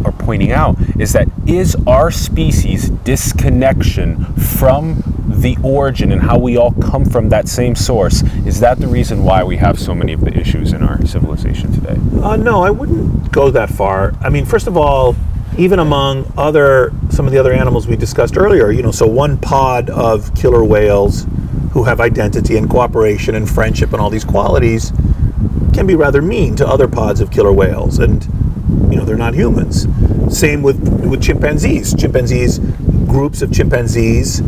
[SPEAKER 2] are pointing out is that is our species disconnection from the origin and how we all come from that same source is that the reason why we have so many of the issues in our civilization today
[SPEAKER 1] Uh, no, I wouldn't go that far. I mean, first of all, even among other some of the other animals we discussed earlier, you know, so one pod of killer whales who have identity and cooperation and friendship and all these qualities can be rather mean to other pods of killer whales, and you know they're not humans. Same with with chimpanzees. Chimpanzees, groups of chimpanzees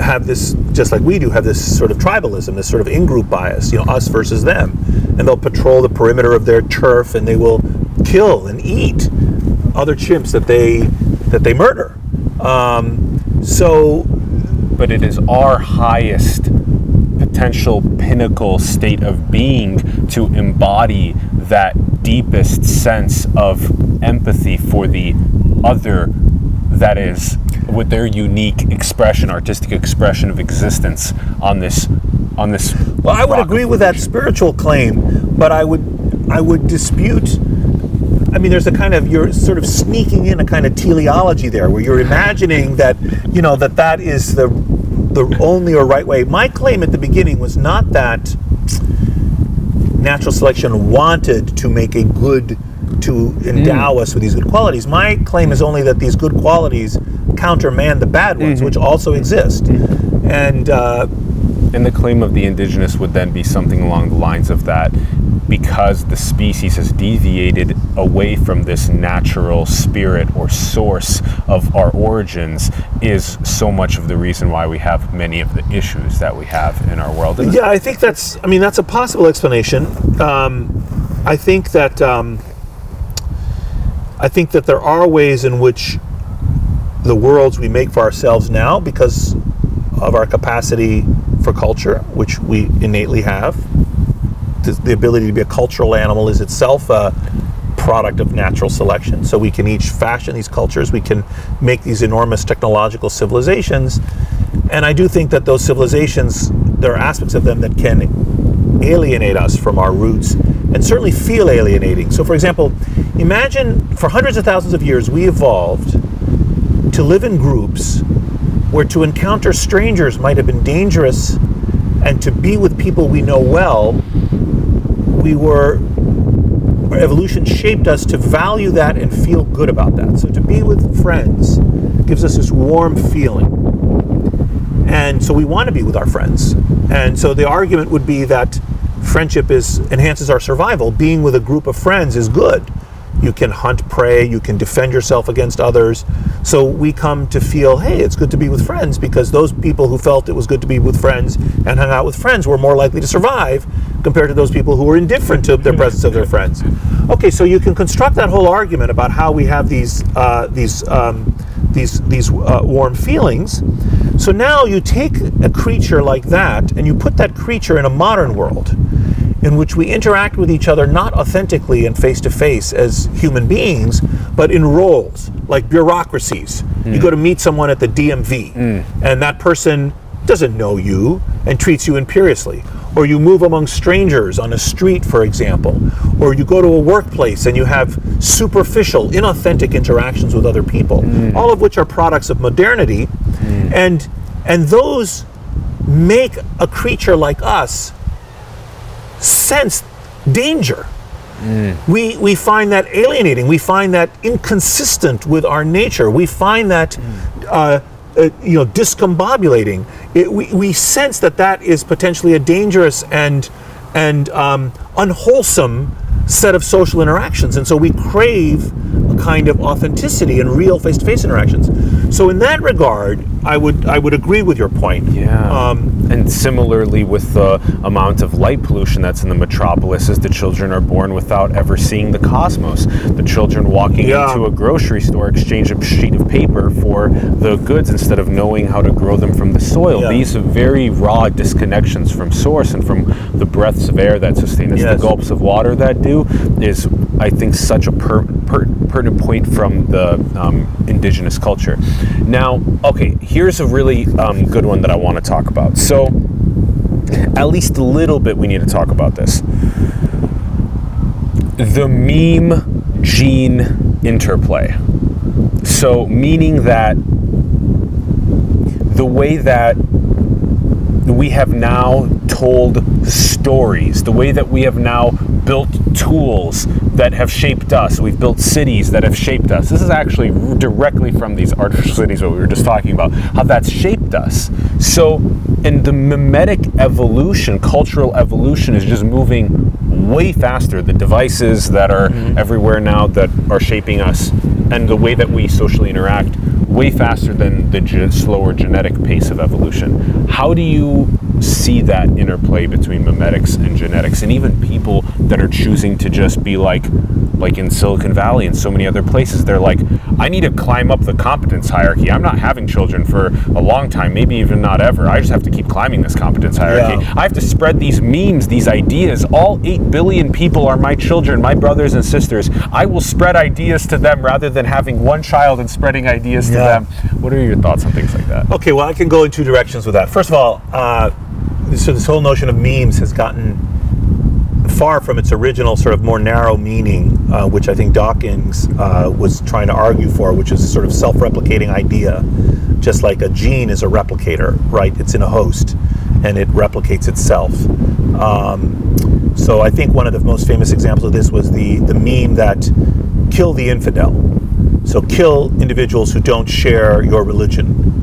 [SPEAKER 1] have this just like we do have this sort of tribalism, this sort of in-group bias. You know, us versus them, and they'll patrol the perimeter of their turf, and they will kill and eat other chimps that they that they murder. Um, so
[SPEAKER 2] but it is our highest potential pinnacle state of being to embody that deepest sense of empathy for the other that is with their unique expression artistic expression of existence on this on this
[SPEAKER 1] well i would agree with that spiritual claim but i would i would dispute I mean, there's a kind of you're sort of sneaking in a kind of teleology there, where you're imagining that you know that that is the the only or right way. My claim at the beginning was not that natural selection wanted to make a good to endow mm. us with these good qualities. My claim is only that these good qualities countermand the bad ones, mm-hmm. which also exist. Mm-hmm. And uh,
[SPEAKER 2] and the claim of the indigenous would then be something along the lines of that because the species has deviated away from this natural spirit or source of our origins is so much of the reason why we have many of the issues that we have in our world.
[SPEAKER 1] Yeah, I think that's, I mean, that's a possible explanation. Um, I think that, um, I think that there are ways in which the worlds we make for ourselves now, because of our capacity for culture, which we innately have, the ability to be a cultural animal is itself a product of natural selection. So we can each fashion these cultures, we can make these enormous technological civilizations. And I do think that those civilizations, there are aspects of them that can alienate us from our roots and certainly feel alienating. So, for example, imagine for hundreds of thousands of years we evolved to live in groups where to encounter strangers might have been dangerous and to be with people we know well we were our evolution shaped us to value that and feel good about that. So to be with friends gives us this warm feeling. And so we want to be with our friends. And so the argument would be that friendship is enhances our survival. Being with a group of friends is good. You can hunt prey, you can defend yourself against others. So we come to feel, hey, it's good to be with friends because those people who felt it was good to be with friends and hung out with friends were more likely to survive compared to those people who were indifferent to the presence of their friends. Okay, so you can construct that whole argument about how we have these uh, these um, these these uh, warm feelings. So now you take a creature like that and you put that creature in a modern world in which we interact with each other not authentically and face to face as human beings, but in roles like bureaucracies. Mm. You go to meet someone at the DMV, mm. and that person doesn't know you and treats you imperiously. Or you move among strangers on a street, for example. Or you go to a workplace and you have superficial, inauthentic interactions with other people, mm. all of which are products of modernity. Mm. And, and those make a creature like us sense danger. Mm. We, we find that alienating. We find that inconsistent with our nature. We find that mm. uh, uh, you know discombobulating. It, we, we sense that that is potentially a dangerous and and um, unwholesome set of social interactions, and so we crave a kind of authenticity and real face-to-face interactions. So in that regard, I would I would agree with your point.
[SPEAKER 2] Yeah. Um, and similarly, with the amount of light pollution that's in the metropolis, the children are born without ever seeing the cosmos. The children walking yeah. into a grocery store exchange a sheet of paper for the goods instead of knowing how to grow them from the soil. Yeah. These are very raw disconnections from source and from the breaths of air that sustain us, yes. the gulps of water that do, is I think such a per, per, pertinent point from the um, indigenous culture. Now, okay, here's a really um, good one that I want to talk about. So, at least a little bit, we need to talk about this. The meme gene interplay. So, meaning that the way that we have now told stories, the way that we have now built tools that have shaped us. We've built cities that have shaped us. This is actually directly from these artificial cities that we were just talking about, how that's shaped us. So, in the memetic evolution, cultural evolution is just moving way faster. The devices that are mm-hmm. everywhere now that are shaping us and the way that we socially interact way faster than the ge- slower genetic pace of evolution. How do you see that interplay between memetics and genetics, and even people that are choosing to just be like, like in Silicon Valley and so many other places. They're like, I need to climb up the competence hierarchy. I'm not having children for a long time, maybe even not ever. I just have to keep climbing this competence hierarchy.
[SPEAKER 1] Yeah.
[SPEAKER 2] I have to spread these memes, these ideas. All 8 billion people are my children, my brothers and sisters. I will spread ideas to them rather than having one child and spreading ideas to them. What are your thoughts on things like that?
[SPEAKER 1] Okay, well, I can go in two directions with that. First of all, uh, so this whole notion of memes has gotten far from its original sort of more narrow meaning, uh, which I think Dawkins uh, was trying to argue for, which is a sort of self-replicating idea, just like a gene is a replicator, right? It's in a host, and it replicates itself. Um, so I think one of the most famous examples of this was the the meme that kill the infidel. So kill individuals who don't share your religion.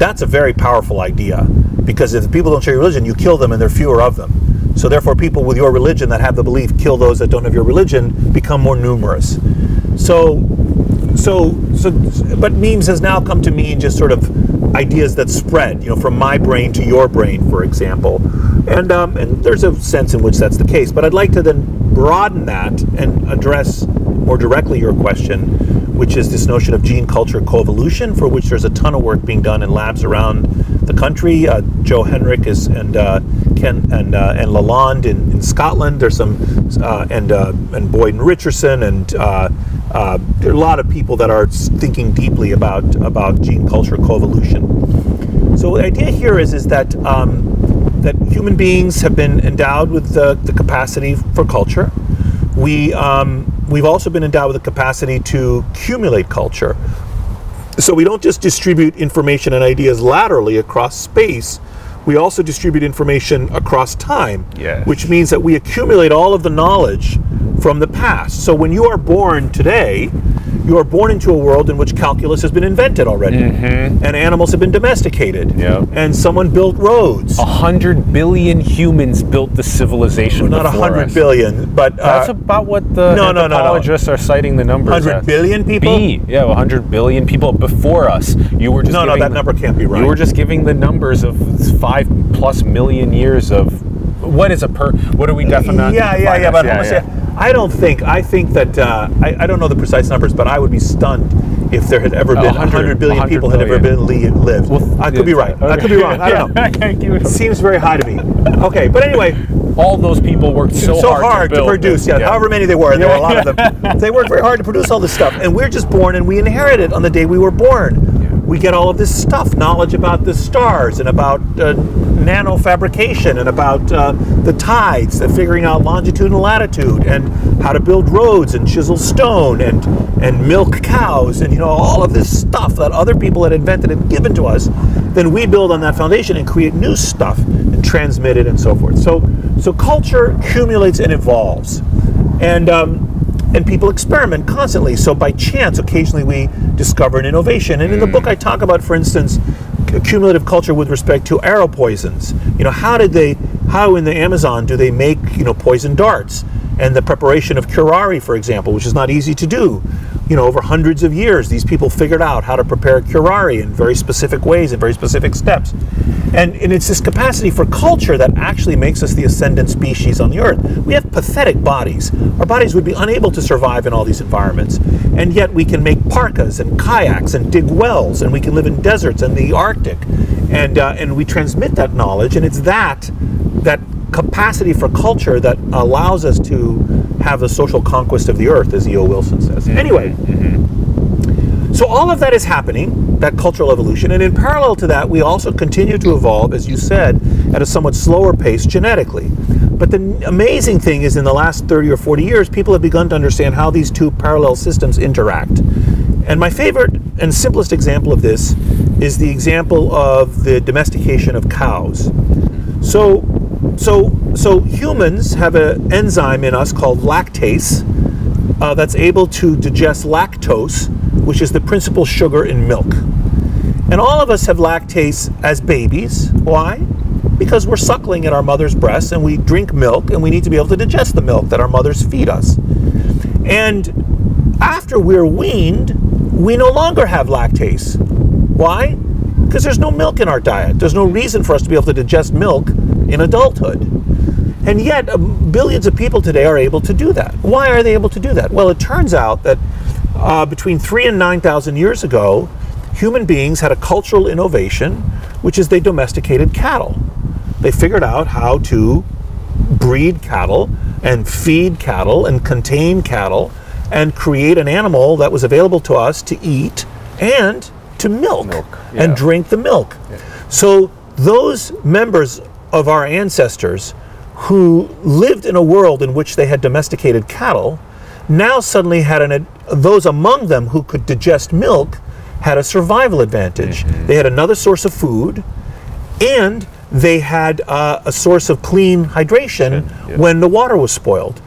[SPEAKER 1] That's a very powerful idea because if people don't share your religion, you kill them and there are fewer of them. So therefore, people with your religion that have the belief kill those that don't have your religion become more numerous. So, so, so, but memes has now come to mean just sort of ideas that spread, you know, from my brain to your brain, for example. And um, and there's a sense in which that's the case. But I'd like to then broaden that and address more directly your question, which is this notion of gene culture coevolution, for which there's a ton of work being done in labs around the country. Uh, Joe Henrich is and uh, Ken and uh, and Laland in, in Scotland. There's some uh, and uh, and Boyd and Richerson and uh, there are a lot of people that are thinking deeply about about gene culture coevolution. So the idea here is is that um, that human beings have been endowed with the, the capacity for culture. We um, we've also been endowed with the capacity to accumulate culture. So we don't just distribute information and ideas laterally across space. We also distribute information across time,
[SPEAKER 2] Yes.
[SPEAKER 1] which means that we accumulate all of the knowledge from the past. So when you are born today, you are born into a world in which calculus has been invented already, and animals have been domesticated,
[SPEAKER 2] Yep.
[SPEAKER 1] and someone built roads.
[SPEAKER 2] A hundred billion humans built the civilization.
[SPEAKER 1] Not a hundred billion, but uh,
[SPEAKER 2] That's about what the
[SPEAKER 1] no, no, no, no.
[SPEAKER 2] anthropologists are citing the numbers.
[SPEAKER 1] hundred billion people.
[SPEAKER 2] B, yeah, 100 billion people before us. You were just
[SPEAKER 1] No, no, that
[SPEAKER 2] the-
[SPEAKER 1] number can't be right.
[SPEAKER 2] You were just giving the numbers of five plus million years of what is a per? What are we definitely?
[SPEAKER 1] yeah, yeah, yeah. But Homo sapien- I don't think. I think that uh, I, I don't know the precise numbers, but I would be stunned if there had ever been
[SPEAKER 2] hundred-
[SPEAKER 1] 100 billion
[SPEAKER 2] 100
[SPEAKER 1] people had ever been li- lived. I could be right. I could be wrong. I don't know. It seems very high to me. Okay, but anyway,
[SPEAKER 2] All those people worked so,
[SPEAKER 1] so,
[SPEAKER 2] hard,
[SPEAKER 1] hard,
[SPEAKER 2] to,
[SPEAKER 1] to, produce.
[SPEAKER 2] this.
[SPEAKER 1] Yeah, however many they were, there were a lot of them. They worked very hard to produce all this stuff, and we're just born, and we inherit it on the day we were born. We get all of this stuff, knowledge about the stars, and about uh, nano fabrication, and about uh, the tides, and figuring out longitude and latitude, and how to build roads, and chisel stone, and and milk cows, and you know all of this stuff that other people had invented and given to us. Then we build on that foundation and create new stuff and transmit it and so forth. So so culture accumulates and evolves, and um, and people experiment constantly. So by chance, occasionally we discover an innovation. And in the hmm. book, I talk about, for instance, cumulative culture with respect to arrow poisons. You know, how did they? How in the Amazon do they make you know poison darts? And the preparation of curare, for example, which is not easy to do. You know, over hundreds of years, these people figured out how to prepare curare in very specific ways, in very specific steps. And, and it's this capacity for culture that actually makes us the ascendant species on the earth. We have pathetic bodies. Our bodies would be unable to survive in all these environments. And yet we can make parkas and kayaks and dig wells, and we can live in deserts and the Arctic. And, uh, and we transmit that knowledge, and it's that, that capacity for culture that allows us to have a social conquest of the earth, as E.O. Wilson says. Mm-hmm. Anyway, mm-hmm. so all of that is happening, that cultural evolution, and in parallel to that, we also continue to evolve, as you said, at a somewhat slower pace genetically. But the amazing thing is, in the last 30 or 40 years, people have begun to understand how these two parallel systems interact. And my favorite and simplest example of this is the example of the domestication of cows. So, so, so humans have an enzyme in us called lactase uh, that's able to digest lactose, which is the principal sugar in milk. And all of us have lactase as babies. Why? Because we're suckling at our mother's breast and we drink milk and we need to be able to digest the milk that our mothers feed us. And after we're weaned, we no longer have lactase. Why? Because there's no milk in our diet. There's no reason for us to be able to digest milk in adulthood. And yet, uh, billions of people today are able to do that. Why are they able to do that? Well, it turns out that uh, between three and 9,000 years ago, human beings had a cultural innovation, which is they domesticated cattle. They figured out how to breed cattle and feed cattle and contain cattle and create an animal that was available to us to eat and to milk,
[SPEAKER 2] Milk,
[SPEAKER 1] and
[SPEAKER 2] yeah.
[SPEAKER 1] drink the milk. So those members of our ancestors who lived in a world in which they had domesticated cattle now suddenly had an those among them who could digest milk had a survival advantage. They had another source of food and they had uh, a source of clean hydration
[SPEAKER 2] yeah.
[SPEAKER 1] when the water was spoiled.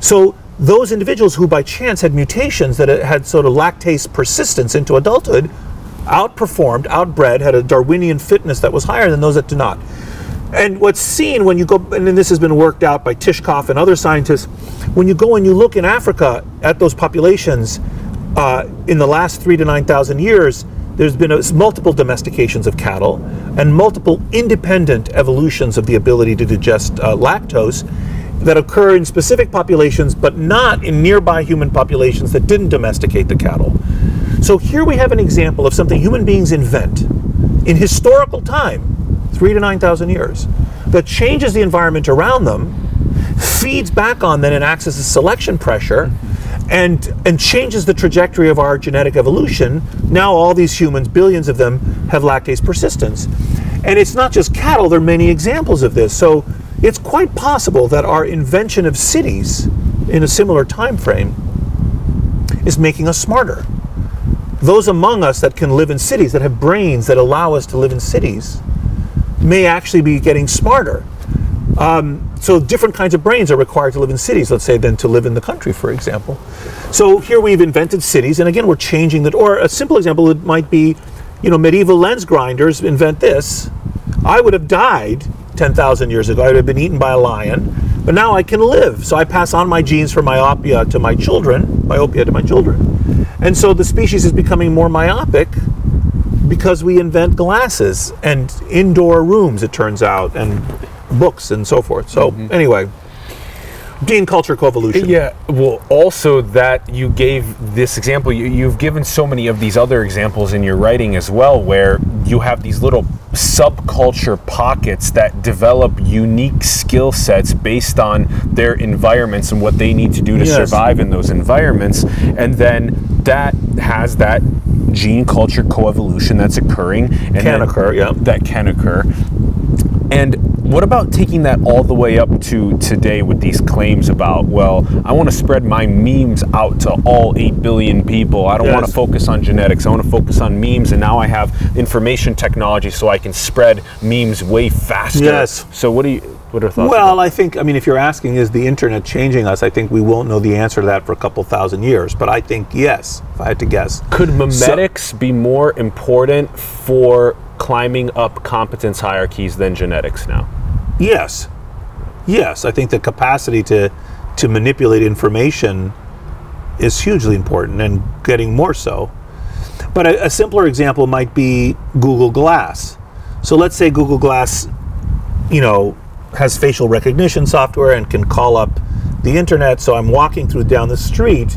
[SPEAKER 1] So those individuals who by chance had mutations that had sort of lactase persistence into adulthood outperformed, outbred, had a Darwinian fitness that was higher than those that do not. And what's seen when you go, and this has been worked out by Tishkoff and other scientists, when you go and you look in Africa at those populations uh, in the last three to 9,000 years, there's been a, multiple domestications of cattle and multiple independent evolutions of the ability to digest uh, lactose that occur in specific populations, but not in nearby human populations that didn't domesticate the cattle. So here we have an example of something human beings invent in historical time, three to 9,000 years, that changes the environment around them, feeds back on them and acts as a selection pressure, and, and changes the trajectory of our genetic evolution. Now all these humans, billions of them, have lactase persistence. And it's not just cattle, there are many examples of this. So it's quite possible that our invention of cities in a similar time frame is making us smarter. Those among us that can live in cities, that have brains that allow us to live in cities, may actually be getting smarter. Um, so different kinds of brains are required to live in cities, let's say, than to live in the country, for example. So here we've invented cities, and again, we're changing that. Or a simple example it might be, you know, medieval lens grinders invent this. I would have died 10,000 years ago. I would have been eaten by a lion, but now I can live. So I pass on my genes for myopia to my children, myopia to my children. And so the species is becoming more myopic because we invent glasses and indoor rooms, it turns out, and books and so forth. So, mm-hmm. anyway, gene culture coevolution.
[SPEAKER 2] Yeah, well, also that you gave this example, you, you've given so many of these other examples in your writing as well, where you have these little subculture pockets that develop unique skill sets based on their environments and what they need to do to
[SPEAKER 1] Yes.
[SPEAKER 2] survive in those environments. And then that has that gene culture coevolution that's occurring. And
[SPEAKER 1] Can
[SPEAKER 2] then-
[SPEAKER 1] occur, yeah.
[SPEAKER 2] That can occur. And what about taking that all the way up to today with these claims about, well, I want to spread my memes out to all 8 billion people. I don't want to focus on genetics. I want to focus on memes. And now I have information technology so I can spread memes way faster.
[SPEAKER 1] Yes.
[SPEAKER 2] So what do you, what are thoughts?
[SPEAKER 1] Well, I think, I mean, if you're asking, is the internet changing us? I think we won't know the answer to that for a couple thousand years. But I think yes, if I had to guess.
[SPEAKER 2] Could memetics be more important for climbing up competence hierarchies than genetics now?
[SPEAKER 1] Yes. Yes, I think the capacity to to manipulate information is hugely important and getting more so. But a, a simpler example might be Google Glass. So let's say Google Glass, you know, has facial recognition software and can call up the internet. So I'm walking through down the street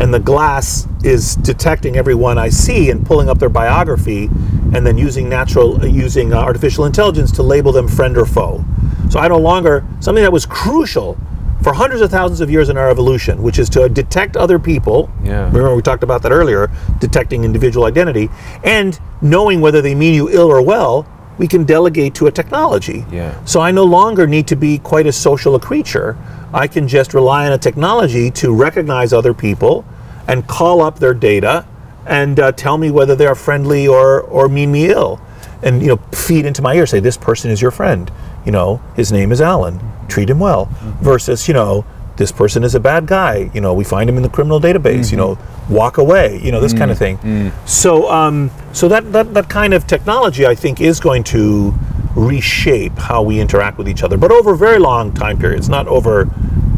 [SPEAKER 1] and the glass is detecting everyone I see and pulling up their biography and then using natural using uh, artificial intelligence to label them friend or foe. So I no longer something that was crucial for hundreds of thousands of years in our evolution, which is to detect other people.
[SPEAKER 2] Yeah.
[SPEAKER 1] Remember we talked about that earlier, detecting individual identity and knowing whether they mean you ill or well, we can delegate to a technology.
[SPEAKER 2] Yeah.
[SPEAKER 1] So I no longer need to be quite as social a creature. I can just rely on a technology to recognize other people and call up their data and uh, tell me whether they are friendly or, or mean me ill. And you know, feed into my ear, say this person is your friend. You know, his name is Allen. Treat him well. Versus, you know, this person is a bad guy. You know, we find him in the criminal database. You mm-hmm. know, walk away. You know, this mm, kind of thing. Mm. So, um, so that, that that kind of technology, I think, is going to reshape how we interact with each other, but over very long time periods, not over,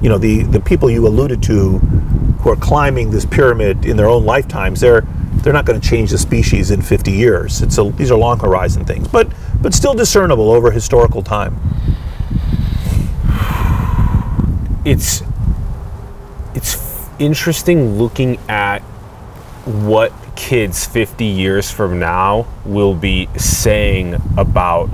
[SPEAKER 1] you know, the the people you alluded to who are climbing this pyramid in their own lifetimes. They're they're not going to change the species in 50 years. It's a, these are long horizon things, but but still discernible over historical time.
[SPEAKER 2] it's it's interesting looking at what kids 50 years from now will be saying about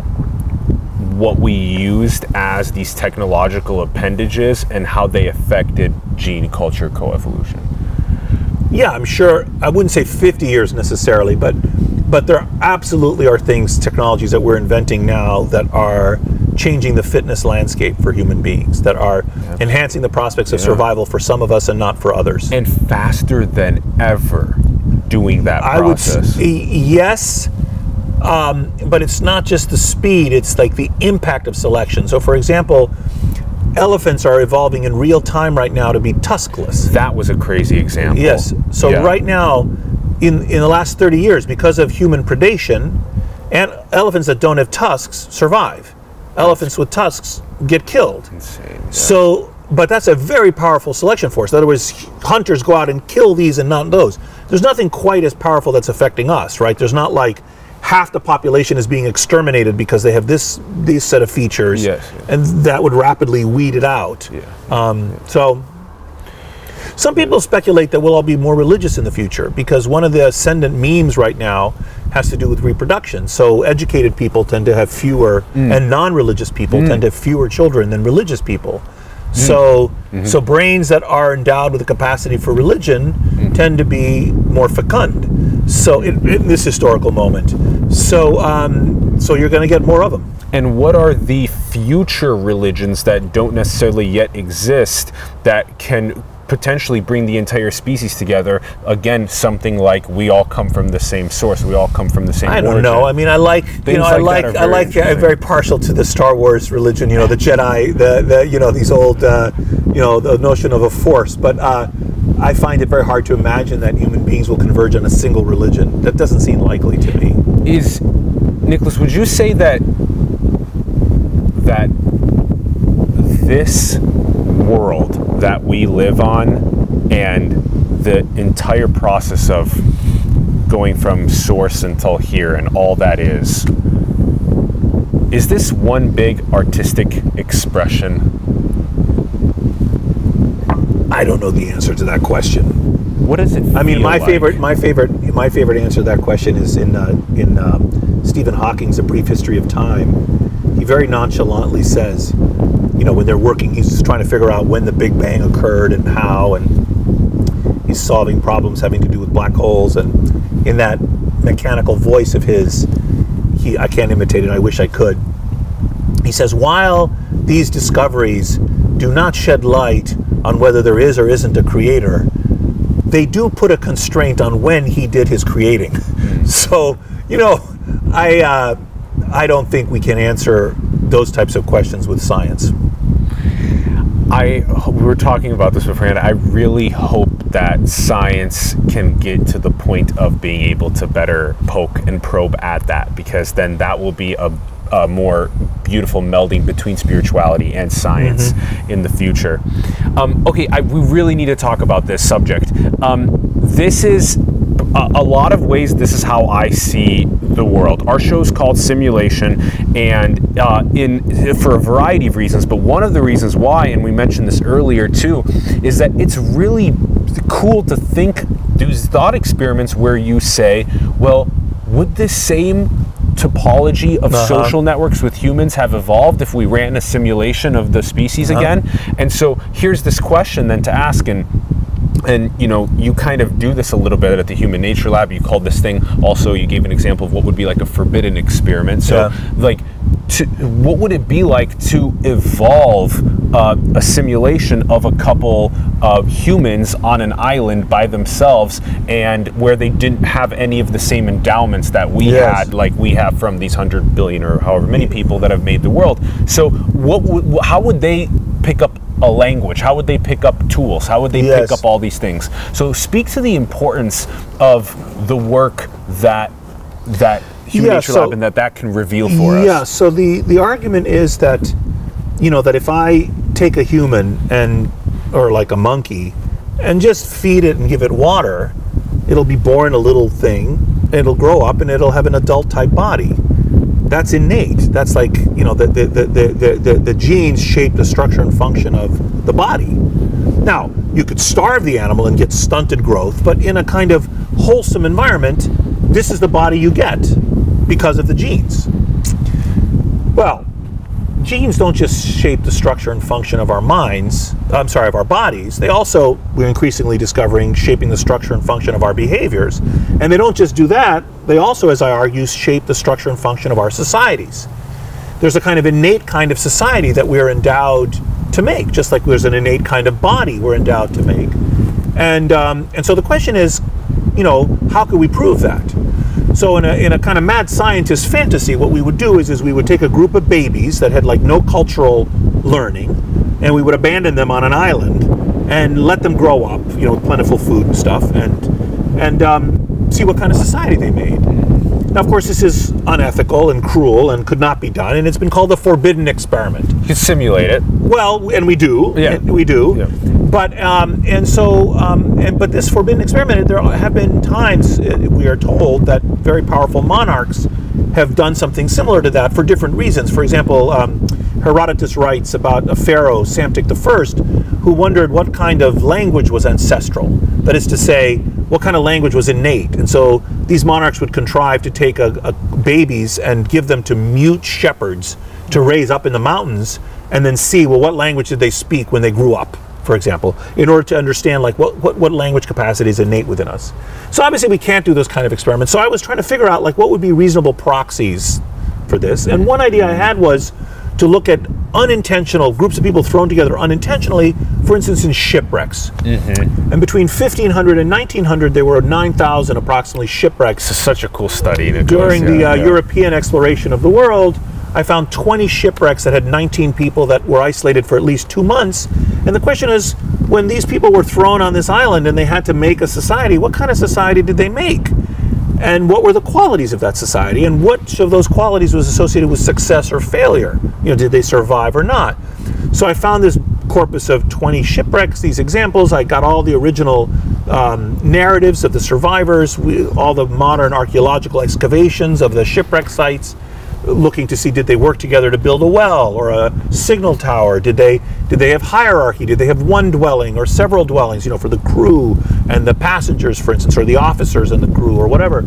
[SPEAKER 2] what we used as these technological appendages and how they affected gene culture coevolution.
[SPEAKER 1] Yeah, I'm sure. I wouldn't say 50 years necessarily, but but there absolutely are things, technologies that we're inventing now that are changing the fitness landscape for human beings, that are enhancing the prospects of
[SPEAKER 2] Yeah.
[SPEAKER 1] survival for some of us and not for others.
[SPEAKER 2] And faster than ever doing that
[SPEAKER 1] I would s-
[SPEAKER 2] process.
[SPEAKER 1] yes, um, but it's not just the speed; it's like the impact of selection. So, for example, elephants are evolving in real time right now to be tuskless.
[SPEAKER 2] that was a crazy example.
[SPEAKER 1] Yes. So
[SPEAKER 2] Yeah.
[SPEAKER 1] right now, in in the last 30 years, because of human predation, and elephants that don't have tusks survive. Elephants with tusks get killed.
[SPEAKER 2] Insane.
[SPEAKER 1] So, but that's a very powerful selection force. In other words, hunters go out and kill these and not those. There's nothing quite as powerful that's affecting us, right? There's not like half the population is being exterminated because they have this these set of features,
[SPEAKER 2] Yes, yes.
[SPEAKER 1] and that would rapidly weed it out.
[SPEAKER 2] Yeah.
[SPEAKER 1] Um, so, some people speculate that we'll all be more religious in the future because one of the ascendant memes right now has to do with reproduction. So, educated people tend to have fewer, mm. and non-religious people tend mm. to have fewer children than religious people. Mm. So, mm-hmm. so brains that are endowed with the capacity for religion tend to be more fecund. So, in, in this historical moment, so um, so you're going to get more of them.
[SPEAKER 2] And what are the future religions that don't necessarily yet exist that can potentially bring the entire species together? Again, something like we all come from the same source, we all come from the same
[SPEAKER 1] I don't
[SPEAKER 2] origin.
[SPEAKER 1] know. I mean, I like you know, I
[SPEAKER 2] like
[SPEAKER 1] like I like I'm very partial to the Star Wars religion. You know, the Jedi, the, the you know these old uh, you know the notion of a force. But uh, I find it very hard to imagine that human beings will converge on a single religion. That doesn't seem likely to me.
[SPEAKER 2] is Nicholas, would you say that that this world that we live on and the entire process of going from source until here and all that is is this one big artistic expression
[SPEAKER 1] I don't know the answer to that question.
[SPEAKER 2] what does it
[SPEAKER 1] I mean, my
[SPEAKER 2] like?
[SPEAKER 1] favorite, my favorite, my favorite answer to that question is in uh, in um, Stephen Hawking's A Brief History of Time. He very nonchalantly says, you know, when they're working, he's just trying to figure out when the Big Bang occurred and how, and he's solving problems having to do with black holes. And in that mechanical voice of his, he I can't imitate it. I wish I could. He says, while these discoveries do not shed light on whether there is or isn't a creator, they do put a constraint on when he did his creating. So, you know, I uh, I don't think we can answer those types of questions with science.
[SPEAKER 2] I we were talking about this beforehand. I really hope that science can get to the point of being able to better poke and probe at that, because then that will be a, a more beautiful melding between spirituality and science in the future. Um, okay, I, we really need to talk about this subject. Um, this is a, a lot of ways. This is how I see the world. Our show is called Simulation, and uh, in for a variety of reasons. But one of the reasons why, and we mentioned this earlier too, is that it's really cool to think these thought experiments where you say, well, would this same topology of
[SPEAKER 1] Uh-huh.
[SPEAKER 2] social networks with humans have evolved if we ran a simulation of the species
[SPEAKER 1] Uh-huh.
[SPEAKER 2] again? And so here's this question then to ask and and you know you kind of do this a little bit at the human nature lab. You called this thing. Also you gave an example of what would be like a forbidden experiment. So
[SPEAKER 1] Yeah.
[SPEAKER 2] like to, what would it be like to evolve uh, a simulation of a couple of humans on an island by themselves and where they didn't have any of the same endowments that we
[SPEAKER 1] Yes.
[SPEAKER 2] had like we have from these 100 billion or however many people that have made the world? So what would, how would they pick up a language how would they pick up tools how would they
[SPEAKER 1] Yes.
[SPEAKER 2] pick up all these things so speak to the importance of the work that that human
[SPEAKER 1] Yeah,
[SPEAKER 2] nature
[SPEAKER 1] so-
[SPEAKER 2] lab and that that can reveal for
[SPEAKER 1] yeah.
[SPEAKER 2] us Yeah.
[SPEAKER 1] So the the argument is that, you know, that if I take a human and or like a monkey, and just feed it and give it water, it'll be born a little thing. It'll grow up and it'll have an adult type body. That's innate. That's like, you know, the, the, the, the, the, the genes shape the structure and function of the body. Now, you could starve the animal and get stunted growth, but in a kind of wholesome environment, this is the body you get because of the genes. Well, genes don't just shape the structure and function of our minds, I'm sorry, of our bodies. They also, we're increasingly discovering, shaping the structure and function of our behaviors. And they don't just do that, they also, as I argue, shape the structure and function of our societies. There's a kind of innate kind of society that we're endowed to make, just like there's an innate kind of body we're endowed to make. And, um, and so the question is, you know, how could we prove that? So in a, in a kind of mad scientist fantasy, what we would do is, is we would take a group of babies that had like no cultural learning, and we would abandon them on an island and let them grow up, you know, with plentiful food and stuff, and and um, see what kind of society they made. Now, of course, this is unethical and cruel and could not be done, and it's been called the forbidden experiment.
[SPEAKER 2] You simulate it.
[SPEAKER 1] Well, and we do.
[SPEAKER 2] Yeah.
[SPEAKER 1] we do.
[SPEAKER 2] Yeah.
[SPEAKER 1] But um, and so um, and but this forbidden experiment, there have been times uh, we are told that very powerful monarchs have done something similar to that for different reasons. For example, um, Herodotus writes about a pharaoh, Psamtik I, who wondered what kind of language was ancestral. That is to say, what kind of language was innate. And so these monarchs would contrive to take a, a babies and give them to mute shepherds to raise up in the mountains and then see, well, what language did they speak when they grew up? for example, in order to understand like what, what, what language capacity is innate within us. So obviously we can't do those kind of experiments. So I was trying to figure out like what would be reasonable proxies for this. And one idea I had was to look at unintentional groups of people thrown together unintentionally, for instance, in shipwrecks. And between 1500 and 1900, there were 9,000 approximately shipwrecks
[SPEAKER 2] This is such a cool study. Nicholas.
[SPEAKER 1] during the
[SPEAKER 2] Yeah,
[SPEAKER 1] uh,
[SPEAKER 2] yeah.
[SPEAKER 1] European exploration of the world, I found 20 shipwrecks that had 19 people that were isolated for at least two months. And the question is, when these people were thrown on this island and they had to make a society, what kind of society did they make? And what were the qualities of that society? And which of those qualities was associated with success or failure? You know, did they survive or not? So I found this corpus of 20 shipwrecks, these examples. I got all the original um, narratives of the survivors, all the modern archaeological excavations of the shipwreck sites, looking to see did they work together to build a well or a signal tower? Did they did they have hierarchy? Did they have one dwelling or several dwellings? You know, for the crew and the passengers, for instance, or the officers and the crew or whatever.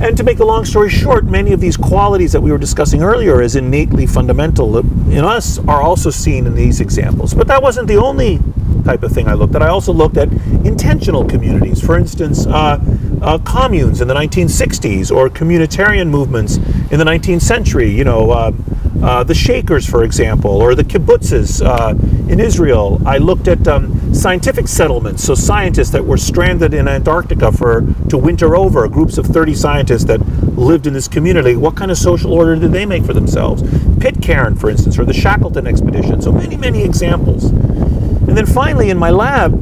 [SPEAKER 1] And to make the long story short, many of these qualities that we were discussing earlier as innately fundamental in us are also seen in these examples. But that wasn't the only type of thing I looked at. I also looked at intentional communities. For instance, uh, uh, communes in the 1960s or communitarian movements in the 19th century. You know, uh, uh, the Shakers, for example, or the kibbutzes uh, in Israel. I looked at um, scientific settlements, so scientists that were stranded in Antarctica for to winter over, groups of 30 scientists that lived in this community. What kind of social order did they make for themselves? Pitcairn, for instance, or the Shackleton expedition. So many, many examples. And then finally, in my lab,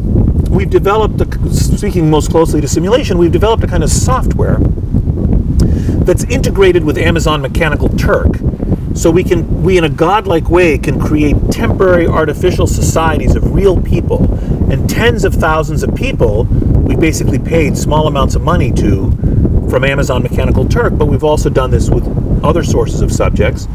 [SPEAKER 1] we've developed, a, speaking most closely to simulation, we've developed a kind of software that's integrated with Amazon Mechanical Turk. So we can, we in a godlike way can create temporary artificial societies of real people, and tens of thousands of people we basically paid small amounts of money to from Amazon Mechanical Turk. But we've also done this with other sources of subjects,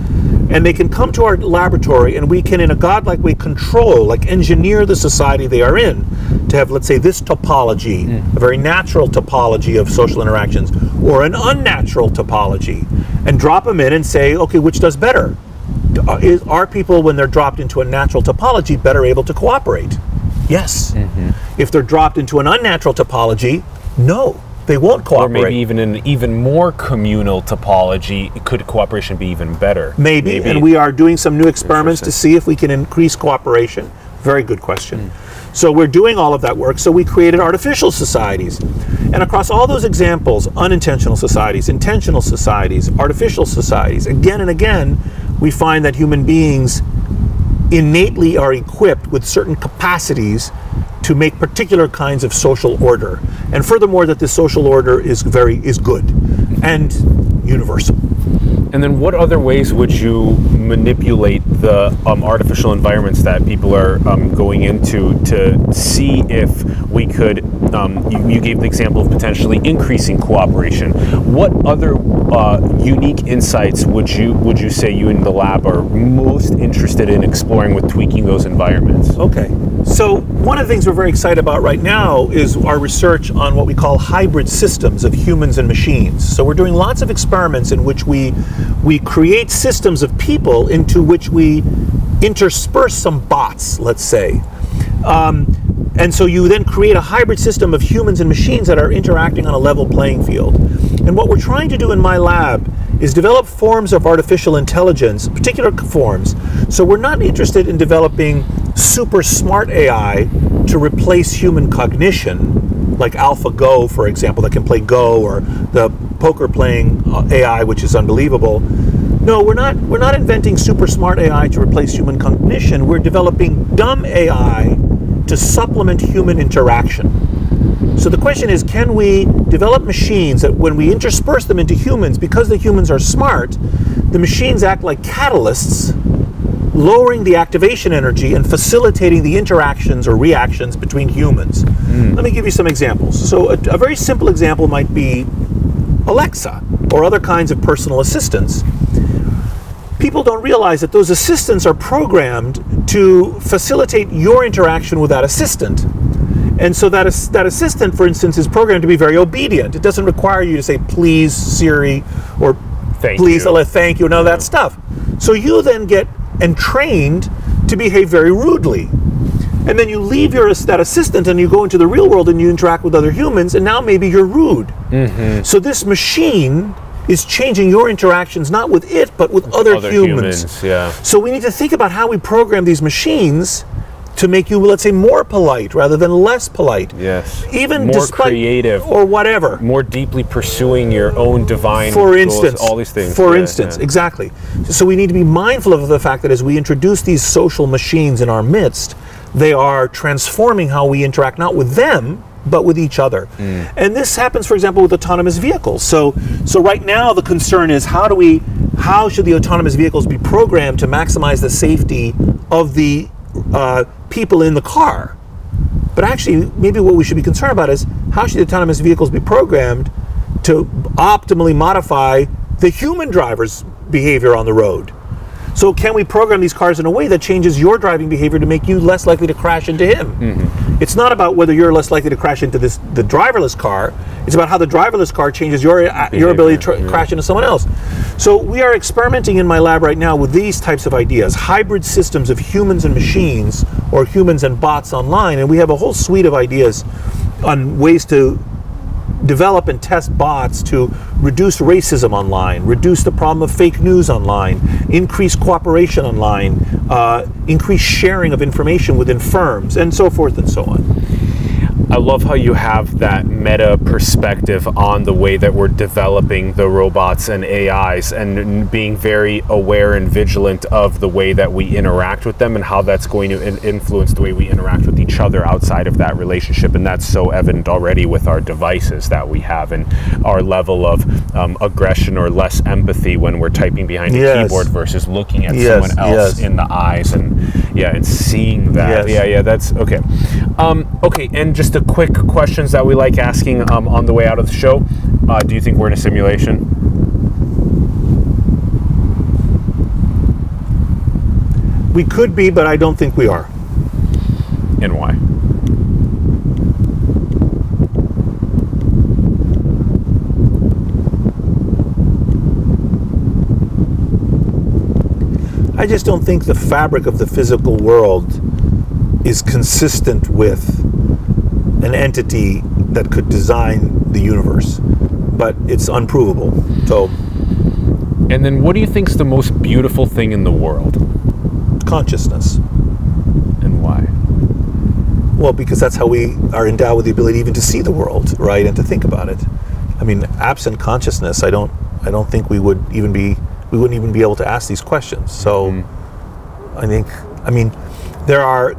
[SPEAKER 1] and they can come to our laboratory, and we can, in a godlike way, control, like engineer the society they are in to have, let's say, this topology, a very natural topology of social interactions, or an unnatural topology, and drop them in and say, okay, which does better? Uh, Is, are people, when they're dropped into a natural topology, better able to cooperate? Yes. If they're dropped into an unnatural topology, no, they won't cooperate.
[SPEAKER 2] Or maybe even in an even more communal topology, could cooperation be even better?
[SPEAKER 1] Maybe, and we are doing some new experiments to see if we can increase cooperation. Very good question. Hmm. So we're doing all of that work. So we created artificial societies. And across all those examples, unintentional societies, intentional societies, artificial societies, again and again, we find that human beings innately are equipped with certain capacities to make particular kinds of social order. And furthermore, that this social order is very is good and universal.
[SPEAKER 2] And then, what other ways would you manipulate the um, artificial environments that people are um, going into to see if we could? Um, you, you, gave the example of potentially increasing cooperation. What other uh, unique insights would you would you say you in the lab are most interested in exploring with tweaking those environments?
[SPEAKER 1] Okay, so one of the things we're very excited about right now is our research on what we call hybrid systems of humans and machines. So we're doing lots of experiments in which we we create systems of people into which we intersperse some bots, let's say. Um, and so you then create a hybrid system of humans and machines that are interacting on a level playing field. And what we're trying to do in my lab is develop forms of artificial intelligence, particular forms. So we're not interested in developing super smart AI to replace human cognition, like AlphaGo, for example, that can play Go, or the poker playing uh, AI, which is unbelievable. No, we're not. We're not inventing super smart AI to replace human cognition. We're developing dumb AI to supplement human interaction. So the question is, can we develop machines that when we intersperse them into humans, because the humans are smart, the machines act like catalysts lowering the activation energy and facilitating the interactions or reactions between humans. Mm. Let me give you some examples. So, a, a, very simple example might be Alexa or other kinds of personal assistants. People don't realize that those assistants are programmed to facilitate your interaction with that assistant. And so that, that assistant, for instance, is programmed to be very obedient. It doesn't require you to say, please, Siri, or
[SPEAKER 2] thank
[SPEAKER 1] please,
[SPEAKER 2] you.
[SPEAKER 1] thank you, none of that stuff. So you then get and trained to behave very rudely. And then you leave your that assistant and you go into the real world and you interact with other humans, and now maybe you're rude. Mm-hmm. So this machine is changing your interactions not with it but with, other, other, humans.
[SPEAKER 2] humans. Yeah.
[SPEAKER 1] So we need to think about how we program these machines to make you, let's say, more polite rather than less polite.
[SPEAKER 2] Yes.
[SPEAKER 1] Even
[SPEAKER 2] more
[SPEAKER 1] despite,
[SPEAKER 2] creative
[SPEAKER 1] or whatever.
[SPEAKER 2] More deeply pursuing your own divine.
[SPEAKER 1] For instance,
[SPEAKER 2] goals, all these things.
[SPEAKER 1] For yeah, instance, yeah. exactly. So we need to be mindful of the fact that as we introduce these social machines in our midst, they are transforming how we interact, not with them, but with each other. Mm. And this happens, for example, with autonomous vehicles. So, so right now the concern is how do we, how should the autonomous vehicles be programmed to maximize the safety of the uh, people in the car. But actually, maybe what we should be concerned about is how should autonomous vehicles be programmed to optimally modify the human driver's behavior on the road? So, can we program these cars in a way that changes your driving behavior to make you less likely to crash into him? Mm-hmm. It's not about whether you're less likely to crash into this the driverless car. It's about how the driverless car changes your uh, your ability to yeah. crash into someone else. So, we are experimenting in my lab right now with these types of ideas: hybrid systems of humans and machines, or humans and bots online, and we have a whole suite of ideas on ways to develop and test bots to reduce racism online, reduce the problem of fake news online, increase cooperation online, uh, increase sharing of information within firms, and so forth and so on.
[SPEAKER 2] I love how you have that meta perspective on the way that we're developing the robots and AIs and being very aware and vigilant of the way that we interact with them and how that's going to influence the way we interact with each other outside of that relationship. And that's so evident already with our devices that we have and our level of um, aggression or less empathy when we're typing behind yes. a keyboard versus looking at yes. someone else yes. in the eyes and yeah, and seeing that. Yeah, yeah, that's okay. Um, okay, and just quick questions that we like asking um, on the way out of the show. Uh, do you think we're in a simulation?
[SPEAKER 1] We could be, but I don't think we are.
[SPEAKER 2] And why?
[SPEAKER 1] I just don't think the fabric of the physical world is consistent with an entity that could design the universe, but it's unprovable. So.
[SPEAKER 2] And then, what do you think is the most beautiful thing in the world?
[SPEAKER 1] Consciousness.
[SPEAKER 2] And why?
[SPEAKER 1] Well, because that's how we are endowed with the ability even to see the world, right, and to think about it. I mean, absent consciousness, I don't, I don't think we would even be, we wouldn't even be able to ask these questions. So, mm-hmm. I think, I mean, there are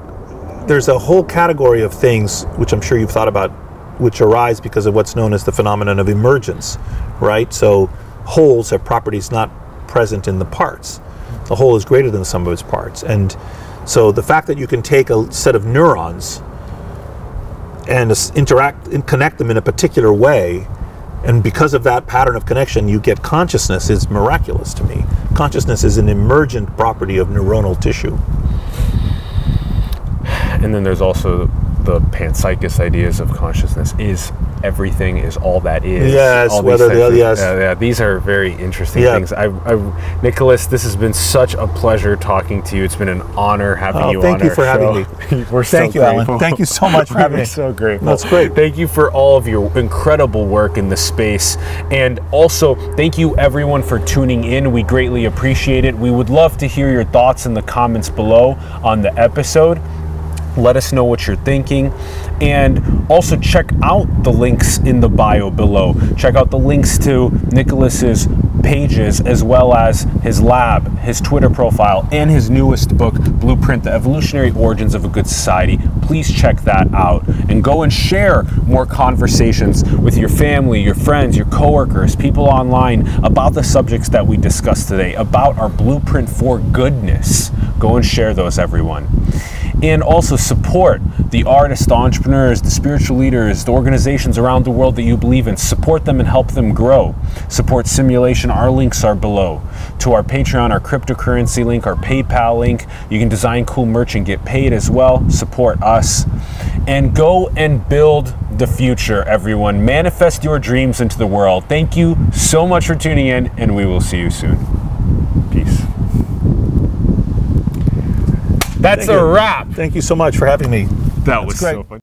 [SPEAKER 1] there's a whole category of things which I'm sure you've thought about, which arise because of what's known as the phenomenon of emergence, right? So wholes have properties not present in the parts. The whole is greater than the sum of its parts. And so the fact that you can take a set of neurons and interact and connect them in a particular way and because of that pattern of connection you get consciousness is miraculous to me consciousness is an emergent property of neuronal tissue
[SPEAKER 2] And then there's also the panpsychist ideas of consciousness. Is everything is all that is?
[SPEAKER 1] Yes, whether the-
[SPEAKER 2] of-
[SPEAKER 1] yes.
[SPEAKER 2] yeah, yeah, these are very interesting
[SPEAKER 1] Yeah.
[SPEAKER 2] things. I, I, Nicholas, this has been such a pleasure talking to you. It's been an honor having you on.
[SPEAKER 1] Oh,
[SPEAKER 2] you
[SPEAKER 1] thank
[SPEAKER 2] on
[SPEAKER 1] you for having
[SPEAKER 2] me. We're
[SPEAKER 1] Thank
[SPEAKER 2] so
[SPEAKER 1] you,
[SPEAKER 2] Allen.
[SPEAKER 1] Thank you so much for having me.
[SPEAKER 2] so grateful.
[SPEAKER 1] That's great.
[SPEAKER 2] Thank you for all of your incredible work in the space. And also, thank you everyone for tuning in. We greatly appreciate it. We would love to hear your thoughts in the comments below on the episode. Let us know what you're thinking. And also check out the links in the bio below. Check out the links to Nicholas's pages as well as his lab, his Twitter profile, and his newest book, Blueprint The Evolutionary Origins of a Good Society. Please check that out and go and share more conversations with your family, your friends, your coworkers, people online about the subjects that we discussed today, about our blueprint for goodness. Go and share those, everyone and also support the artists, the entrepreneurs, the spiritual leaders, the organizations around the world that you believe in. Support them and help them grow. Support Simulation. Our links are below. To our Patreon, our cryptocurrency link, our PayPal link. You can design cool merch and get paid as well. Support us. And go and build the future, everyone. Manifest your dreams into the world. Thank you so much for tuning in, and we will see you soon. Peace. That's
[SPEAKER 1] Thank
[SPEAKER 2] a
[SPEAKER 1] you.
[SPEAKER 2] wrap.
[SPEAKER 1] thank you so much for having me
[SPEAKER 2] That was
[SPEAKER 1] great.
[SPEAKER 2] so fun.